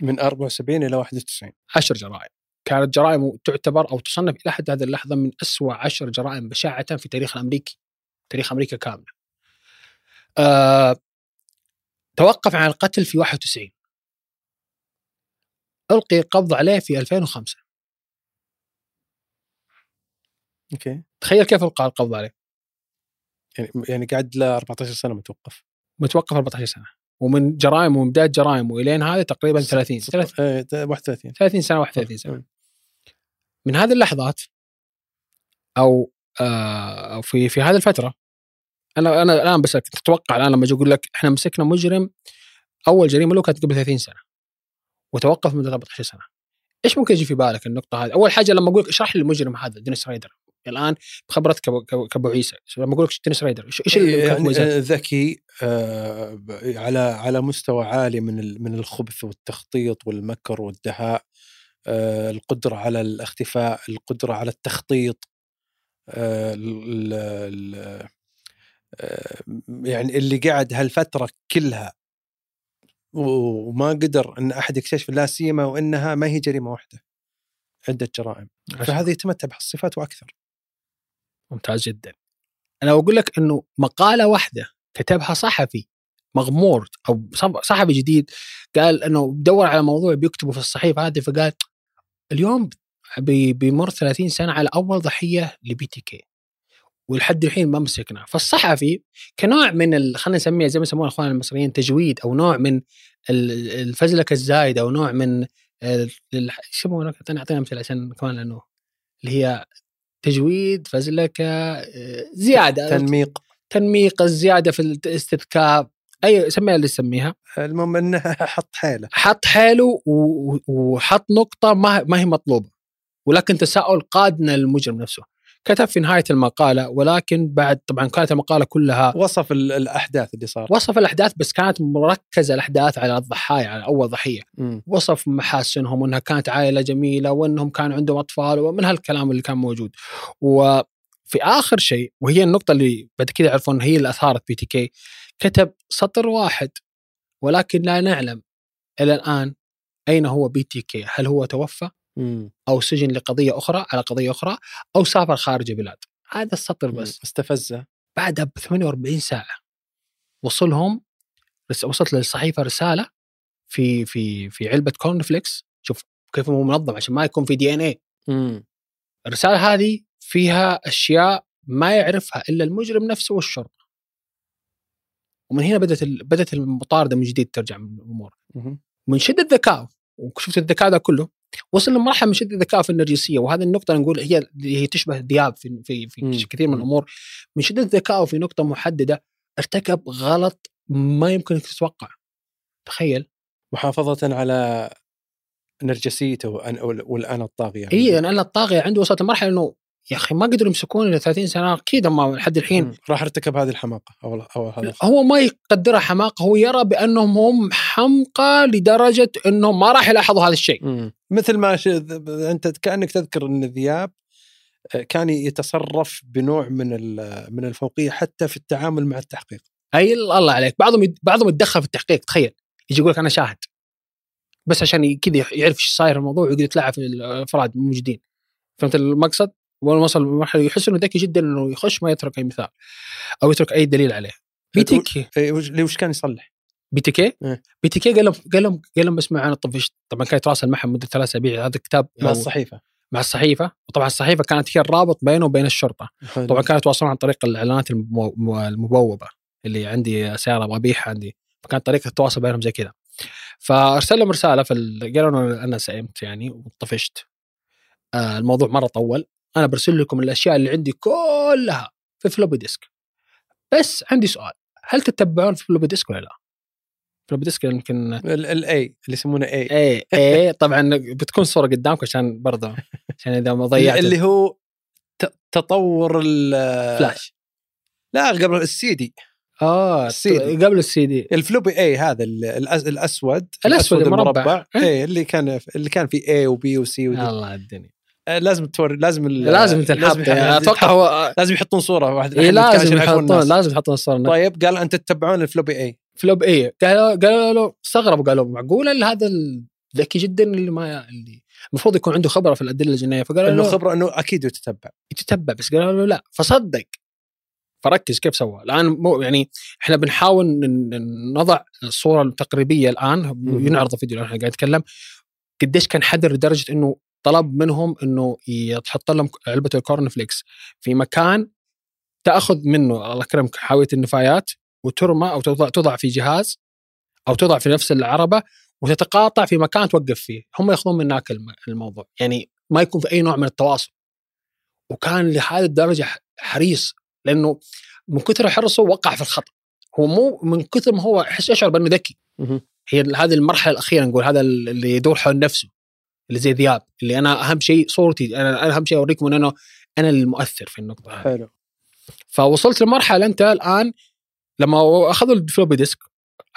من 74 إلى 91 10 جرائم. كانت جرائم تعتبر أو تصنف إلى حد هذه اللحظة من أسوأ 10 جرائم بشاعة في تاريخ الأمريكي تاريخ أمريكا كاملة. آه توقف عن القتل في 91 ألقي القبض عليه في 2005 أوكي. تخيل كيف ألقى القبض عليه. يعني يعني قعد له 14 سنة متوقف. متوقف 14 سنة. ومن جرائم ومن بدايه جرائم وإلين هذا تقريبا 30 30 آه، 31 30 سنة 31 سنة. من هذه اللحظات أو آه في في هذه الفترة أنا أنا الآن بس تتوقع الآن لما أجي أقول لك إحنا مسكنا مجرم أول جريمة له كانت قبل 30 سنة وتوقف مده 14 سنة إيش ممكن يجي في بالك النقطة هذه؟ أول حاجة لما أقول لك اشرح لي المجرم هذا دينيس رايدر الآن بخبرتك كابو- عيسى لما أقول لك دينيس رايدر إيش كيف يعني؟ آه، ذكي آه، على على مستوى عالي من من الخبث والتخطيط والمكر والدهاء القدرة على الاختفاء القدرة على التخطيط آه، ال- ال- آه، يعني اللي قعد هالفترة كلها وما قدر إن أحد يكتشف لا سيما وإنها ما هي جريمة واحدة عدة جرائم. فهذا يتمتع بهالصفات وأكثر. ممتاز جدا. أنا أقول لك إنه مقالة واحدة كتبها صحفي مغمور أو صحفي جديد قال إنه بدور على موضوع بيكتبه في الصحيفة هذه فقال اليوم بي- بيمر 30 سنة على أول ضحية لبي تي كي. ولحد الحين ما مسكنا. فالصحفي كنوع من خلينا نسميها زي ما يسمونها اخواننا المصريين تجويد أو نوع من ال- الفزلكة الزايدة أو نوع من يسمونه؟ اعطينا اعطينا أمثلة عشان كمان لأنه اللي هي تجويد فزلكة آه، زيادة. تنميق. تنميق الزيادة في الاستذكار. أي سميها اللي تسميها؟ المهم إنه حط حيله. حط حيله وحط نقطة ما ما هي مطلوبة ولكن تساؤل قادنا للمجرم نفسه. كتب في نهاية المقالة ولكن بعد طبعا كانت المقالة كلها وصف ال- الأحداث اللي صارت. وصف الأحداث بس كانت مركزة الأحداث على الضحايا على أول ضحية. مم. وصف محاسنهم وإنها كانت عائلة جميلة وإنهم كان عندهم أطفال ومن هالكلام اللي كان موجود. وفي آخر شيء وهي النقطة اللي بعد كذا يعرفون هي اللي أثارت BTK كتب سطر واحد ولكن لا نعلم إلى الآن أين هو BTK هل هو توفى مم. أو سجن لقضية أخرى على قضية أخرى أو سافر خارج البلاد هذا السطر بس. استفزه. بعدها ب 48 ساعة وصلهم وصلت للصحيفة رسالة في في في علبة كورن فليكس شوف كيف هو منظم عشان ما يكون في دي ان اي. الرسالة هذه فيها أشياء ما يعرفها إلا المجرم نفسه والشرطة. ومن هنا بدأت بدأت المطاردة من جديد ترجع من الأمور. من شدة ذكائه وشفت الذكاء ده كله وصل لمرحلة من شدة الذكاء في النرجسية وهذه النقطة نقول هي اللي هي تشبه الذئاب في في في مم. كثير من الأمور. من شدة ذكائه في نقطة محددة ارتكب غلط ما يمكن تتوقع. تخيل. محافظة على نرجسيته والانا الطاغية اي أنا الطاغية عنده وصلت لمرحلة إنه يا أخي ما قدروا يمسكوني ل 30 سنة. أكيد هم لحد الحين. راح ارتكب هذه الحماقة أو أو هذا هو ما يقدرها حماقة. هو يرى بأنهم هم حمقى لدرجة إنهم ما راح يلاحظوا هذا الشيء. مم. مثل ما ش... أنت كأنك تذكر إن الذئاب آه، كان يتصرف بنوع من ال- من الفوقية حتى في التعامل مع التحقيق. أي الله عليك. بعضهم يد- بعضهم يتدخل في التحقيق. تخيل. يجي يقول لك أنا شاهد. بس عشان كذا يعرف إيش صاير الموضوع ويقدر يتلاعب في الأفراد موجودين. فهمت المقصد؟ ما وصل لمرحله يحس إنه ذكي جدا إنه يخش ما يترك أي مثال أو يترك أي دليل عليه. BTK. إيه، وش كان يصلح؟ بي تي كي؟ إيه. بي تي كي قال لهم قال لهم قال لهم اسمع أنا طفشت. طبعا كان يتراسل معهم مدة ثلاث أسابيع. هذا الكتاب مع الصحيفة. مع الصحيفة. وطبعا الصحيفة كانت هي الرابط بينه وبين الشرطة. طبعا كانوا يتواصلون عن طريق الإعلانات المبوبة اللي عندي سيارة أبغى ابيعها عندي. فكانت طريقة التواصل بينهم زي كذا. فأرسل لهم رسالة في ال- قالوا إنه أنا سئمت يعني وطفشت. آه الموضوع مرة طول. أنا برسل لكم الأشياء اللي عندي كلها في floppy disk بس عندي سؤال هل تتبعون في floppy disk ولا لا؟ floppy disk يمكن ال A اللي يسمونه A إيه إيه طبعا بتكون صورة قدامك عشان برضه عشان إذا ما ضيعت اللي هو تطور ال فلاش لا قبل السي دي آه السي دي. قبل ال CD ال floppy A هذا الأسود الأسود المربع. إيه. A اللي كان اللي كان في A و B و C و D الله الدنيا لازم توري لازم لازم تنحط يعني أتوقع هو لازم يحطون صورة واحد إيه لازم يحطون. لازم يحطون الصورة طيب قال انت تتبعون ال floppy A floppy إيه قالوا قالوا له استغربوا قالوا معقولة هذا الذكي جدا اللي ما اللي المفروض يكون عنده خبرة في الأدلة الجنائية. فقالوا إنه له خبرة إنه أكيد يتتبع. يتتبع بس قالوا له لا فصدق. فركز كيف سوى. الآن مو يعني إحنا بنحاول نضع الصورة التقريبية الآن. ينعرض الفيديو الآن إحنا قاعد نتكلم. قديش كان حذر لدرجة إنه طلب منهم إنه يتحط لهم علبة ال corn flakes. في مكان تأخذ منه الله يكرمك حاوية النفايات وترمى أو توضع توضع في جهاز أو توضع في نفس العربة وتتقاطع في مكان توقف فيه. هم يأخذون من هناك الم- الموضوع. يعني ما يكون في أي نوع من التواصل. وكان لهذه الدرجة حريص لأنه من كثر حرصه وقع في الخطأ. هو مو من كثر ما هو يشعر بأنه ذكي. هي هذه المرحلة الأخيرة نقول هذا اللي يدور حول نفسه. اللي زي ذياب اللي أنا أهم شيء صورتي أنا أهم شيء أوريكم ان أنا أنا المؤثر في النقطة هذه. حلو. فوصلت لمرحلة أنت الآن لما أخذوا ال floppy disk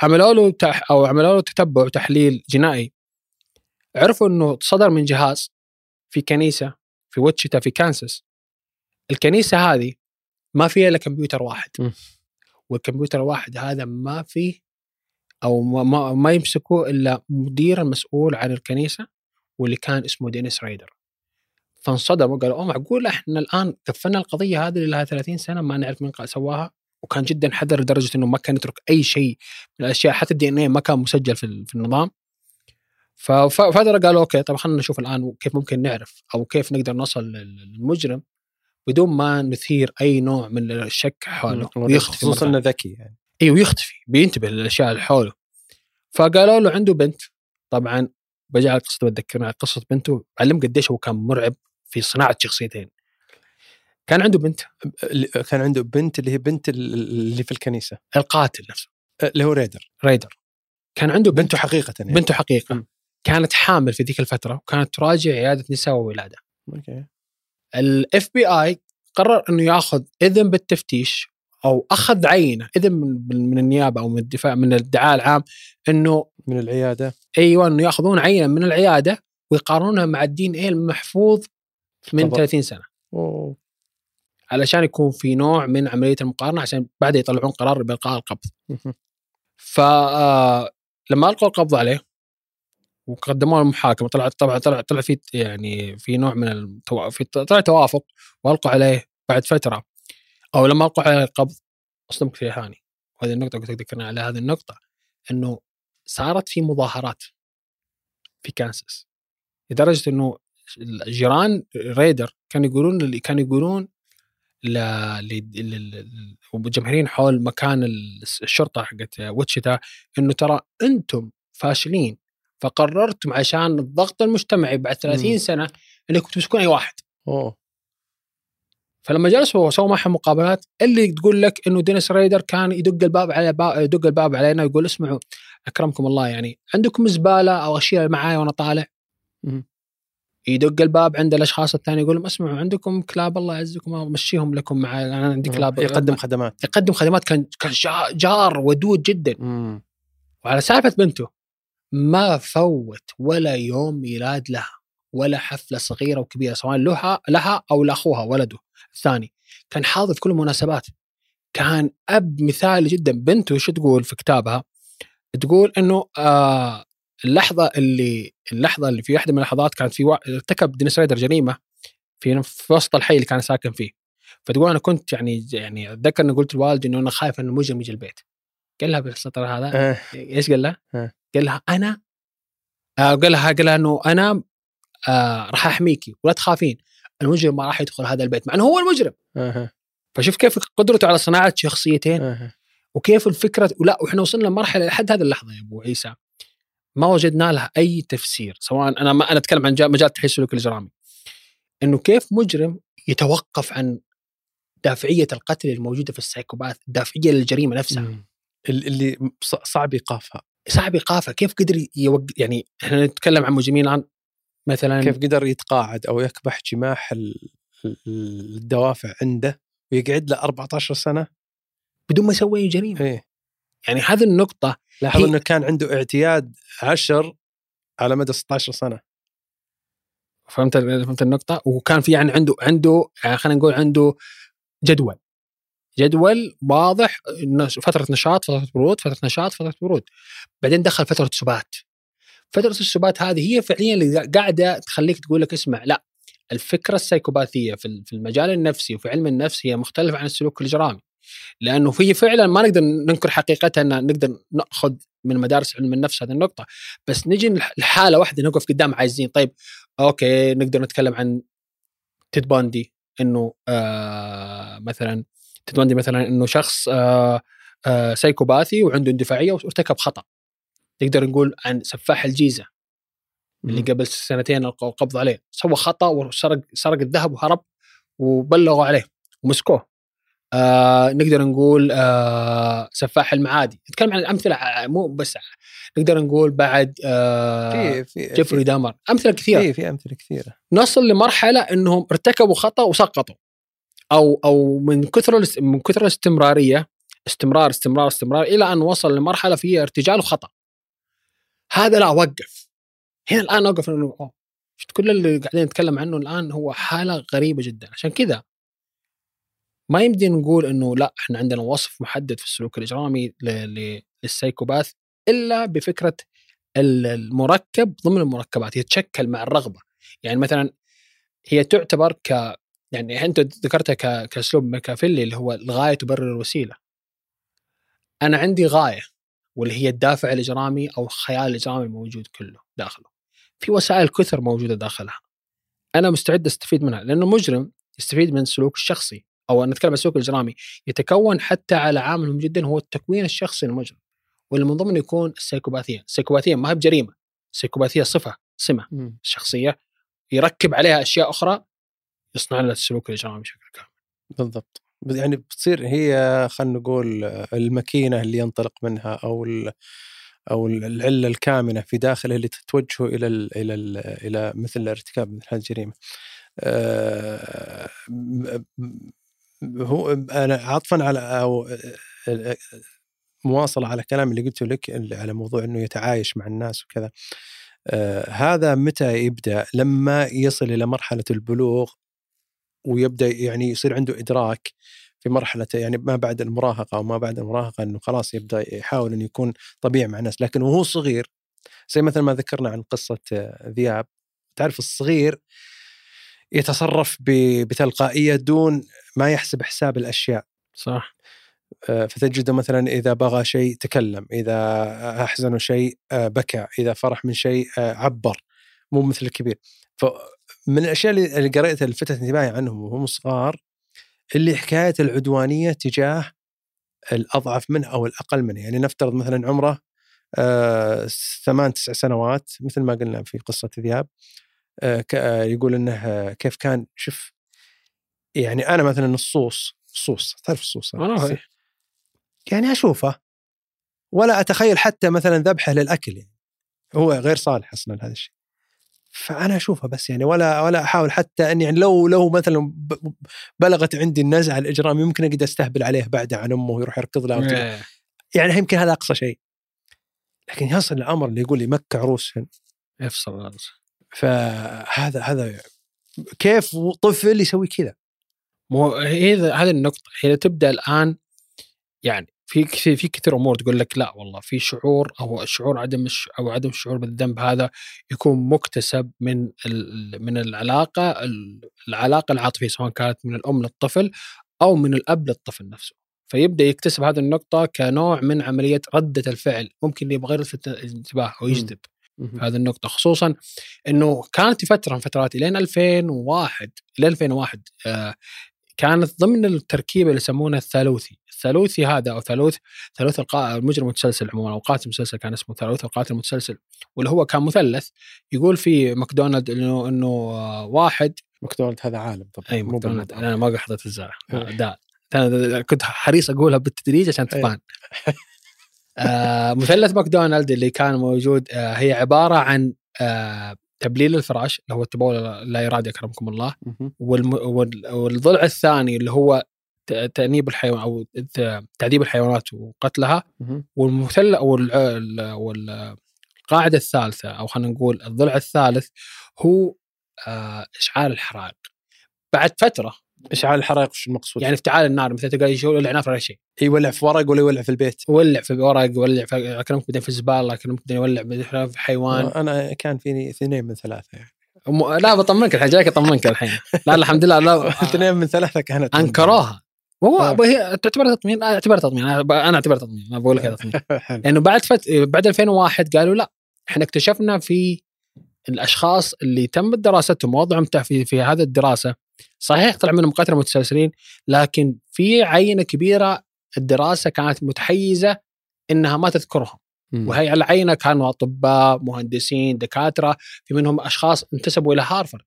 عملوا له تح أو عملوا له تتبع وتحليل جنائي. عرفوا إنه صدر من جهاز في كنيسة في ويتشيتا في كانساس. الكنيسة هذه ما فيها إلا كمبيوتر واحد. م. والكمبيوتر الواحد هذا ما فيه أو ما, ما, ما يمسكوا إلا مدير المسؤول عن الكنيسة. واللي كان اسمه دينيس رايدر. فانصدموا قالوا أوه معقول إحنا الآن قفلنا القضية هذه اللي لها 30 سنة ما نعرف مين سواها؟ وكان جدا حذر لدرجة إنه ما كان يترك أي شيء من الأشياء حتى ال DNA ما كان مسجل في, في النظام. ففتره قالوا okay طب خلينا نشوف الآن كيف ممكن نعرف أو كيف نقدر نصل للمجرم بدون ما نثير أي نوع من الشك حوله. ويختفي خصوصا إنه ذكي يعني. أيوه يختفي بينتبه للأشياء اللي حوله. فقالوا له عنده بنت. طبعا بجي على قصته بتذكرنا قصة بنته علم قديش هو كان مرعب في صناعة شخصيتين كان عنده بنت. كان عنده بنت اللي هي بنت اللي في الكنيسة. القاتل نفسه. اللي هو ريدر. ريدر. كان عنده بنت. بنته حقيقة يعني. بنته حقيقة. م. كانت حامل في ذيك الفترة وكانت تراجع عيادة نساء وولادة. okay. ال FBI قرر إنه ياخذ إذن بالتفتيش أو أخذ عينة إذن من, من النيابة أو من الدفاع من الادعاء العام إنه من العيادة. إيوه إنه يأخذون عينة من العيادة ويقارنونها مع ال DNA المحفوظ من طبعا. 30 سنة. أوه. علشان يكون في نوع من عملية المقارنة عشان بعد يطلعون قرار بإلقاء القبض. ف لما ألقوا القبض عليه وقدموه للمحاكمة طلع طبعا طلع طلع في يعني في نوع من التو... في طلع توافق وألقوا عليه بعد فترة. أو لما القوا عليه القبض أصدمك فيها هاني وهذه النقطة كنت ذكرنا على هذه النقطة إنه صارت في مظاهرات في كانساس لدرجة إنه الجيران ريدر كانوا يقولون اللي كانوا يقولون للجماهيرين حول مكان الشرطة حقت ويتشيتا إنه ترى أنتم فاشلين فقررتم عشان الضغط المجتمعي بعد 30 مم. سنة إنكم تمسكون أي واحد. أوه فلما جلسوا وسووا معهم مقابلات اللي تقول لك إنه دينيس رايدر كان يدق الباب على باب يدق الباب علينا ويقول اسمعوا أكرمكم الله يعني عندكم زبالة أو أشياء معاي وأنا طالع. يدق الباب عند الأشخاص الثانية يقول لهم اسمعوا عندكم كلاب الله يعزكم امشيهم لكم معي أنا عندي كلاب. يقدم خدمات. يقدم خدمات كان كان جار ودود جدا. مم. وعلى سالفة بنته ما فوت ولا يوم ميلاد لها ولا حفلة صغيرة وكبيرة سواء لها لها أو لأخوها ولده. الثاني كان حاضر في كل المناسبات كان أب مثالي جدا بنته شو تقول في كتابها تقول إنه آه اللحظة اللي اللحظة اللي في واحدة من اللحظات كانت في ارتكب دينيس رايدر جريمة في في وسط الحي اللي كان ساكن فيه فتقول أنا كنت يعني يعني أتذكر إني قلت لوالدي إنه أنا خايف ان المجرم يجي البيت قال لها بالسطر هذا أه. إيش قال لها؟ أه. قال لها أنا آه قال لها قال لها إنه أنا آه راح احميكي ولا تخافين المجرم ما راح يدخل هذا البيت مع إنه هو المجرم أه. فشوف كيف قدرته على صناعة شخصيتين أه. وكيف الفكرة ولا وإحنا وصلنا لمرحلة لحد هذه اللحظة يا أبو عيسى ما وجدنا لها أي تفسير سواء أنا ما أنا أتكلم عن مجال تحليل السلوك الإجرامي إنه كيف مجرم يتوقف عن دافعية القتل الموجودة في السايكوباث دافعيه للجريمة نفسها مم. اللي صعب إيقافها صعب إيقافها كيف قدر يوق... يعني إحنا نتكلم عن مجرمين الآن مثلا كيف قدر يتقاعد أو يكبح جماح الدوافع عنده ويقعد له 14 سنة؟ بدون ما يسوي أي جريمة. إيه. يعني هذه النقطة لاحظ إنه كان عنده اعتياد عشر على مدى 16 سنة. فهمت فهمت النقطة؟ وكان في يعني عنده عنده يعني خلينا نقول عنده جدول. جدول واضح فترة نشاط فترة برود فترة نشاط فترة برود بعدين دخل فترة سبات. فترة السبات هذه هي فعليا اللي قاعدة تخليك تقول لك اسمع لا الفكرة السيكوباثيه في المجال النفسي وفي علم النفس هي مختلفة عن السلوك الاجرامي لأنه في فعلا ما نقدر ننكر حقيقتها إن نقدر نأخذ من مدارس علم النفس هذه النقطة. بس نجي لحالة واحدة نوقف قدام عايزين طيب okay نقدر نتكلم عن تيد باندي إنه آه مثلا تيد باندي مثلا إنه شخص آه آه سايكوباثي وعنده اندفاعية وارتكب خطأ. نقدر نقول عن سفاح الجيزة اللي قبل سنتين القبض عليه. سوى خطأ وسرق سرق الذهب وهرب وبلغوا عليه ومسكوه. آه نقدر نقول آه سفاح المعادي. نتكلم عن الامثله مو بس نقدر نقول بعد آه في في جيفري دامر. أمثلة كثيرة. في في أمثلة كثيرة. نصل لمرحلة إنهم ارتكبوا خطأ وسقطوا. أو أو من كثر من كثر الاستمرارية استمرار استمرار استمرار إلى أن وصل لمرحلة فيها ارتجال وخطأ. هذا لا وقف هنا الآن أوقف إنه كل اللي قاعدين نتكلم عنه الآن هو حالة غريبة جدا. عشان كذا ما يمدي نقول إنه لا إحنا عندنا وصف محدد في السلوك الإجرامي للسايكوباث إلا بفكرة ال- المركب ضمن المركبات يتشكل مع الرغبة. يعني مثلا هي تعتبر ك يعني أنت ذكرتها ك... كأسلوب ميكافيلي اللي هو الغاية تبرر الوسيلة. أنا عندي غاية. واللي هي الدافع الإجرامي أو الخيال الإجرامي الموجود كله داخله في وسائل كثر موجودة داخلها أنا مستعد أستفيد منها لأنه المجرم يستفيد من السلوك الشخصي أو نتكلم عن السلوك الإجرامي يتكون حتى على عامل مهم جدا هو التكوين الشخصي للمجرم واللي من ضمنه يكون السيكوباثيه، السيكوباثيه ما هي بجريمة، السيكوباثيه صفة سمة. شخصية يركب عليها أشياء أخرى يصنع لها السلوك الإجرامي بشكل كامل. بالضبط يعني بتصير هي خلينا نقول الماكينة اللي ينطلق منها أو ال أو العلة الكامنة في داخله اللي توجهه إلى ال إلى ال إلى مثل ارتكاب مثل هذه الجريمة. آه، هو أنا عطفا على أو مواصلة على كلام اللي قلته لك على موضوع إنه يتعايش مع الناس وكذا. آه، هذا متى يبدأ؟ لما يصل إلى مرحلة البلوغ ويبدأ يعني يصير عنده إدراك في مرحلة يعني ما بعد المراهقة أو ما بعد المراهقة إنه خلاص يبدأ يحاول إنه يكون طبيعي مع الناس، لكن وهو صغير زي مثل ما ذكرنا عن قصة آه، ذياب تعرف الصغير يتصرف ب- بتلقائية دون ما يحسب حساب الأشياء. صح. آه، فتجده مثلا إذا بغى شيء تكلم، إذا أحزنه شيء آه، بكى، إذا فرح من شيء عبر مو مثل الكبير. فمن الأشياء اللي قريتها اللي لفتت انتباهي عنهم وهم صغار اللي حكايه العدوانية تجاه الأضعف منه أو الأقل منه، يعني نفترض مثلا عمره آه، ثمان تسع سنوات مثل ما قلنا في قصة ذياب آه، آه، يقول إنه كيف كان شوف يعني أنا مثلا الصوص الصوص تعرف الصوص. يعني أشوفه ولا أتخيل حتى مثلا ذبحه للأكل يعني. هو غير صالح أصلا هذا الشيء. فأنا اشوفه بس يعني ولا ولا أحاول حتى اني يعني لو لو مثلا بلغت عندي النزعة الإجرام يمكن أقدر أستهبل عليه بعده عن أمه ويروح يركض لها إيه. يعني يمكن هذا أقصى شيء لكن يصل الأمر اللي يقول لي مكة عروسهن يفصل. فهذا هذا كيف طفل يسوي كذا مو هذه النقطة هي تبدأ الآن يعني في في في كثير أمور تقول لك لا والله في شعور أو شعور عدم أو عدم الشعور بالذنب هذا يكون مكتسب من ال- من العلاقة ال- العلاقة العاطفية سواء كانت من الأم للطفل أو من الأب للطفل نفسه. فيبدأ يكتسب هذه النقطة كنوع من عملية ردة الفعل. ممكن يبغى يلفت الانتباه ويجذب هذه النقطة خصوصا إنه كانت فترة من فترات الين 2001 إلى 2001 آه كانت ضمن التركيبة اللي يسمونها الثالوثي، الثالوثي هذا أو ثالوث ثالوث. المجرم المتسلسل عموما أو قاتل المسلسل كان اسمه ثالوث القاتل المتسلسل واللي هو كان مثلث يقول في ماكدونالد إنه إنه واحد ماكدونالد هذا عالم طبعا أي ماكدونالد. أنا ما حضرت الزاع إيه. دا كنت حريص أقولها بالتدريج عشان. تبان آه مثلث ماكدونالد اللي كان موجود آه هي عبارة عن آه تبليل الفراش اللي هو التبول لا ارادي اكرمكم الله. والم... والضلع الثاني اللي هو تأنيب الحيوان أو تعذيب الحيوانات وقتلها. والمثلث أو ال- ال- وال- القاعده الثالثة أو خلينا نقول الضلع الثالث هو آه إشعال الحرائق بعد فترة اشعال الحرائق وش المقصود؟ يعني افتعال النار مثلا تلقى يولع نار ولا شيء يولع في ورق ولا يولع في البيت؟ ولع في ورق ولع في أكرمك بعدين في الزباله أكرمك بعدين يولع في حيوان. أنا كان فيني اثنين من ثلاثة يعني. م... لا بطمنك الحين جايك اطمنك الحين. لا الحمد لله لا. اثنين من ثلاثة كانت أنكروها. وهو آه. هي تعتبر تطمين؟ اعتبر تطمين. أنا اعتبر تطمين. ما بقول لك تطمين. لأنه بعد فت... بعد 2001 قالوا لا إحنا اكتشفنا في الأشخاص اللي تم دراستهم ووضعهم في في هذه الدراسة صحيح طلع منهم قتله متسلسلين لكن في عينة كبيرة الدراسة كانت متحيزة إنها ما تذكرهم. مم. وهي العينة كانوا أطباء مهندسين دكاترة في منهم أشخاص انتسبوا إلى هارفرد.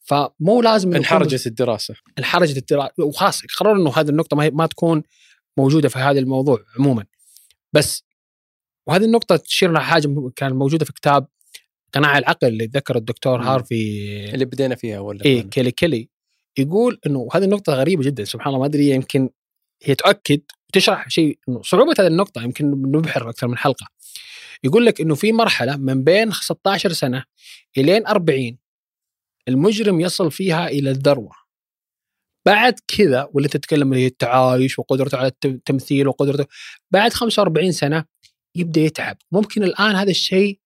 فمو لازم انحرجت الدراسة. انحرجت الدراسه وخلاص قرروا إنه هذه النقطة ما, هي ما تكون موجودة في هذا الموضوع عموما. بس وهذه النقطة تشير لحاجه م- كان موجودة في كتاب قناع العقل اللي ذكر الدكتور مم. هارفي اللي بدينا فيها ولا اي كيلي كيلي. يقول إنه هذه النقطة غريبة جدا سبحان الله ما أدري يمكن هي تؤكد وتشرح شيء إنه صعوبه هذه النقطة يمكن نبحر أكثر من حلقة. يقول لك إنه في مرحلة من بين 16 سنة إلين 40 المجرم يصل فيها إلى الذروة. بعد كذا واللي تتكلم اللي هي التعايش وقدرته على الت- التمثيل وقدرته بعد 45 سنة يبدأ يتعب. ممكن الآن هذا الشيء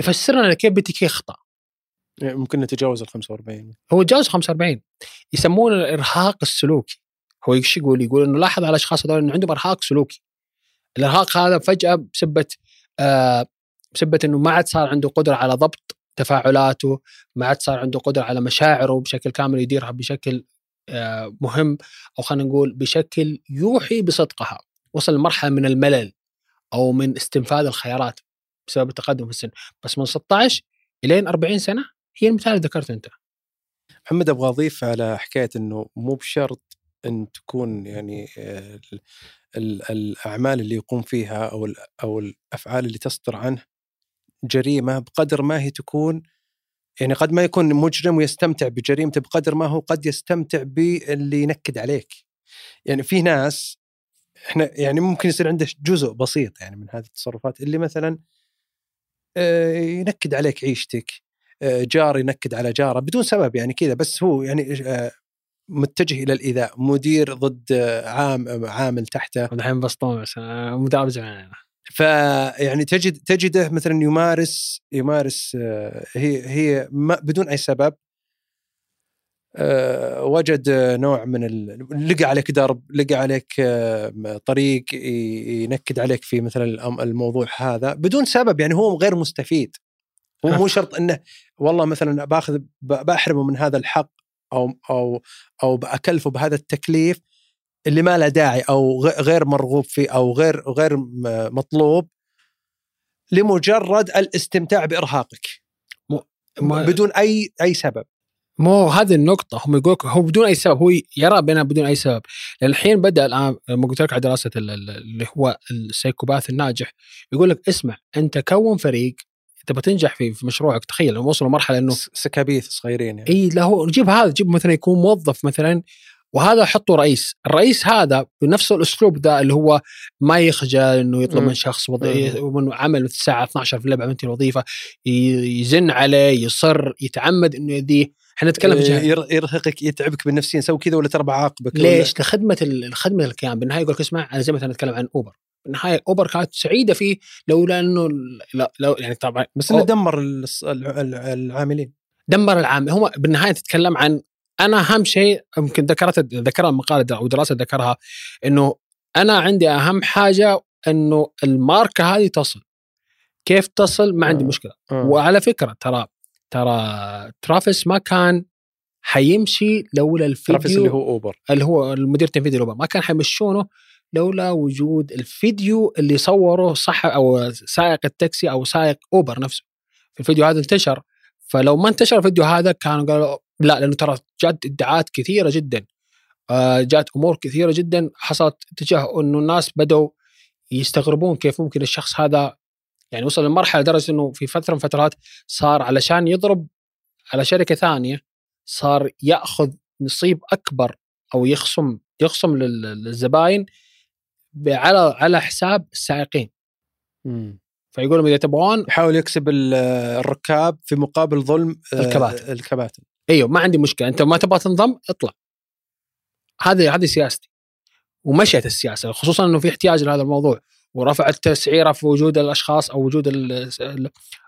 يفسر لنا كيف BTK يعني ممكن نتجاوز ال 45 هو تجاوز 45 يسمونه الإرهاق السلوكي. هو إيش يقول؟ يقول إنه لاحظ على الاشخاص هذول إنه عندهم إرهاق سلوكي. الإرهاق هذا فجأة بسبة آه بسبة إنه ما عاد صار عنده قدرة على ضبط تفاعلاته ما عاد صار عنده قدرة على مشاعره بشكل كامل يديرها بشكل آه مهم أو خلينا نقول بشكل يوحي بصدقها. وصل لمرحلة من الملل أو من استنفاذ الخيارات بسبب التقدم في السن. بس من 16 إلين 40 سنة هي المثال اللي ذكرته أنت محمد أبغى أضيف على حكاية إنه مو بشرط إن تكون يعني آه، ال- ال- الأعمال اللي يقوم فيها أو أو الأفعال اللي تصدر عنه جريمة بقدر ما هي تكون يعني قد ما يكون مجرم ويستمتع بجريمته بقدر ما هو قد يستمتع باللي ينكد عليك. يعني في ناس إحنا يعني ممكن يصير عنده جزء بسيط يعني من هذه التصرفات اللي مثلا آه، ينكد عليك عيشتك جار ينكد على جاره بدون سبب يعني كذا بس هو يعني آه، متجه إلى الإيذاء مدير ضد آه، عام عامل تحته. الحين بسطون بس مدرب زمان فيعني تجد تجده مثلا يمارس يمارس آه، هي هي ما بدون أي سبب وجد نوع من ال... لقى عليك درب لقى عليك طريق ينكد عليك في مثلا الموضوع هذا بدون سبب يعني هو غير مستفيد. هو مو شرط إنه والله مثلا باخذ بحرمه من هذا الحق أو أو أو بأكلفه بهذا التكليف اللي ما له داعي أو غير مرغوب فيه أو غير غير مطلوب لمجرد الاستمتاع بإرهاقك. بدون أي أي سبب. مو هذه النقطة هم يقول هو بدون أي سبب هو يرى بأنها بدون أي سبب. الحين بدأ الآن لما قلت لك على دراسة ال- ال- اللي هو السيكوباث الناجح يقول لك اسمع أنت كون فريق تبغى تنجح في في مشروعك تخيل لما وصلوا مرحلة أنه س- سكابيث صغيرين يعني إي لا هو جيب هذا جيب مثلا يكون موظف مثلا وهذا حطه رئيس، الرئيس هذا بنفس الأسلوب ذا اللي هو ما يخجل إنه يطلب. من شخص وظي... ومن عمل الساعة 12 في الليل بنتي الوظيفه يزن عليه يصر يتعمد إنه يأذيه، إحنا نتكلم في. ير- يرهقك يتعبك بالنفسية سوي كذا ولا ترى بعاقبك ليش؟ لخدمة ال- الخدمة الكيان بالنهاية يقول لك اسمع أنا زي مثلا نتكلم عن اوبر بالنهايه اوبر كانت سعيدة فيه لولا إنه لا لو يعني طبعا بس إنه دمر العاملين. دمر العام هو بالنهاية تتكلم عن أنا أهم شيء يمكن ذكرت ذكرها مقاله أو دراسة ذكرها إنه أنا عندي أهم حاجة إنه الماركة هذه تصل. كيف تصل؟ ما عندي آه. مشكلة. آه. وعلى فكرة ترى ترى ترافيس ما كان حيمشي لولا الفيديو ترافيس اللي هو أوبر. اللي هو المدير التنفيذي لأوبر ما كان حيمشونه لولا وجود الفيديو اللي صوره صح أو سائق التاكسي أو سائق أوبر نفسه. الفيديو هذا انتشر. فلو ما انتشر الفيديو هذا كانوا قالوا لا لأنه ترى جات إدعاءات كثيرة جدا. آه، جات أمور كثيرة جدا حصلت تجاه إنه الناس بدوا يستغربون كيف ممكن الشخص هذا يعني وصل لمرحلة لدرجه إنه في فترة من فترات صار علشان يضرب على شركة ثانية صار يأخذ نصيب أكبر أو يخصم يخصم لل- للزباين على على حساب السائقين. فيقول لهم إذا تبغون يحاول يكسب ال- الركاب في مقابل ظلم آه، الكباتن. الكباتن. أيوه ما عندي مشكلة. أنت ما تبغى تنضم اطلع. هذه هذه سياستي. ومشيت السياسة خصوصا إنه في احتياج لهذا الموضوع. ورفع التسعيره في وجود الأشخاص أو وجود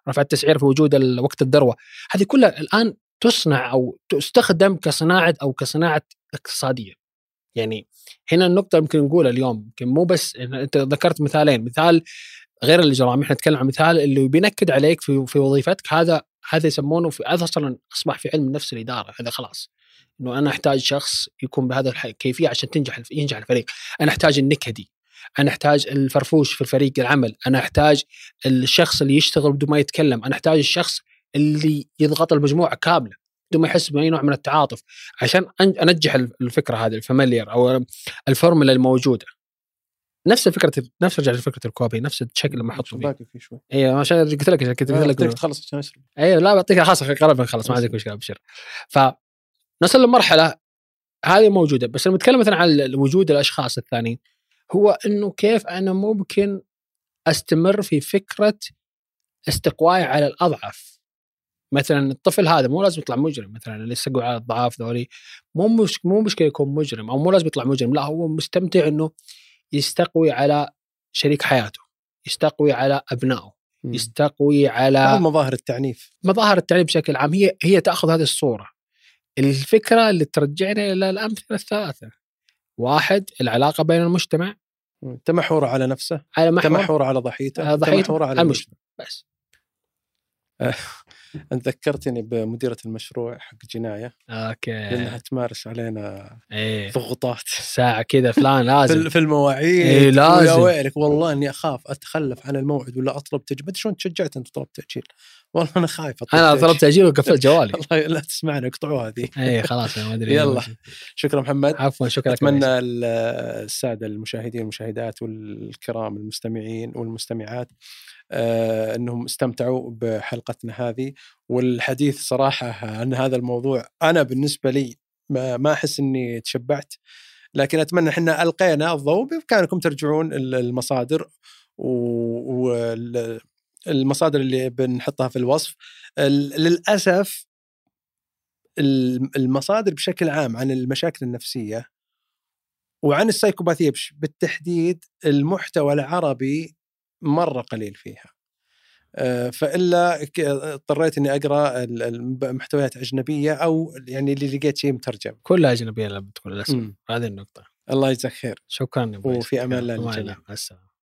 رفع التسعير في وجود وقت الذروة. هذه كلها الآن تصنع أو تستخدم كصناعة أو كصناعة اقتصادية. يعني هنا النقطة يمكن نقولها اليوم يمكن مو بس أنت ذكرت مثالين مثال غير الاجرام إحنا نتكلم عن مثال اللي بينكد عليك في في وظيفتك هذا هذا يسمونه في هذا أصلا أصبح في علم نفس الإدارة هذا خلاص. إنه أنا أحتاج شخص يكون بهذا الكيفيه عشان تنجح ينجح الفريق. أنا أحتاج النكدي أنا أحتاج الفرفوش في الفريق العمل. أنا أحتاج الشخص اللي يشتغل بدون ما يتكلم. أنا أحتاج الشخص اللي يضغط المجموعة كاملة. بدون ما يحس باي نوع من التعاطف عشان أنجح الف- الفكرة هذه ال familiar أو الفورمولا الموجودة. نفس الفكرة نفس رجع لفكرة ال copy نفس الشكل اللي محطوط فيه. باقي في شوي. أيوه عشان قلت لك قلت آه، لك تخلص عشان أشرب. أيوه لا بعطيك خلاص قربنا نخلص ما عندك مشكلة أبشر. فنصل لمرحلة هذه موجودة بس لما نتكلم مثلا عن وجود الأشخاص الثانيين هو إنه كيف أنا ممكن أستمر في فكرة استقواي على الأضعف. مثلا الطفل هذا مو لازم يطلع مجرم مثلا اللي يستقوي على الضعاف ذولي. مو مش مو مشكلة يكون مجرم أو مو لازم يطلع مجرم لا هو مستمتع إنه يستقوي على شريك حياته يستقوي على أبنائه. يستقوي على مظاهر التعنيف. مظاهر التعليم بشكل عام. هي هي تأخذ هذه الصورة. الفكرة اللي ترجعنا إلى الأمثلة الثلاثة. واحد العلاقة بين المجتمع. مم. تمحور على نفسه على محور تمحور على ضحيته على ضحيته، تمحور على على المجتمع. بس. أنت ذكرتني بمديرة المشروع حق جناية أوكي. لأنها تمارس علينا إيه. ضغوطات. ساعة كذا فلان لازم. في المواعيد. إيه، لازم. ويا ويلك والله إني أخاف أتخلف عن الموعد ولا أطلب تاجيل ما شلون تشجعت أنت طلبت تأجيل. والله أنا خايف أطلب أنا. طلبت تأجيل. وقفلت جوالي. الله لا تسمعنا اقطعوا هذه. اي خلاص ما أدري. يلا. شكرا محمد. عفوا شكرا أتمنى ال- السادة المشاهدين والمشاهدات والكرام المستمعين والمستمعات إنهم استمتعوا بحلقتنا هذه. والحديث صراحة عن هذا الموضوع أنا بالنسبة لي ما أحس إني تشبعت. لكن أتمنى إحنا ألقينا الضوء بإمكانكم ترجعون ال- المصادر والمصادر اللي بنحطها في الوصف. ال- للأسف ال- المصادر بشكل عام عن المشاكل النفسية وعن السايكوباثية بالتحديد المحتوى العربي مرة قليل فيها. آه، فإلا اضطريت إني أقرأ ال- المحتويات أجنبية أو يعني اللي لقيت شيء مترجم. كلها اجنبيه لما تكون للأسف. مم. هذه النقطة. الله يجزاك خير. شكرا وفي. أمان الله. للجميع. مع السلامة.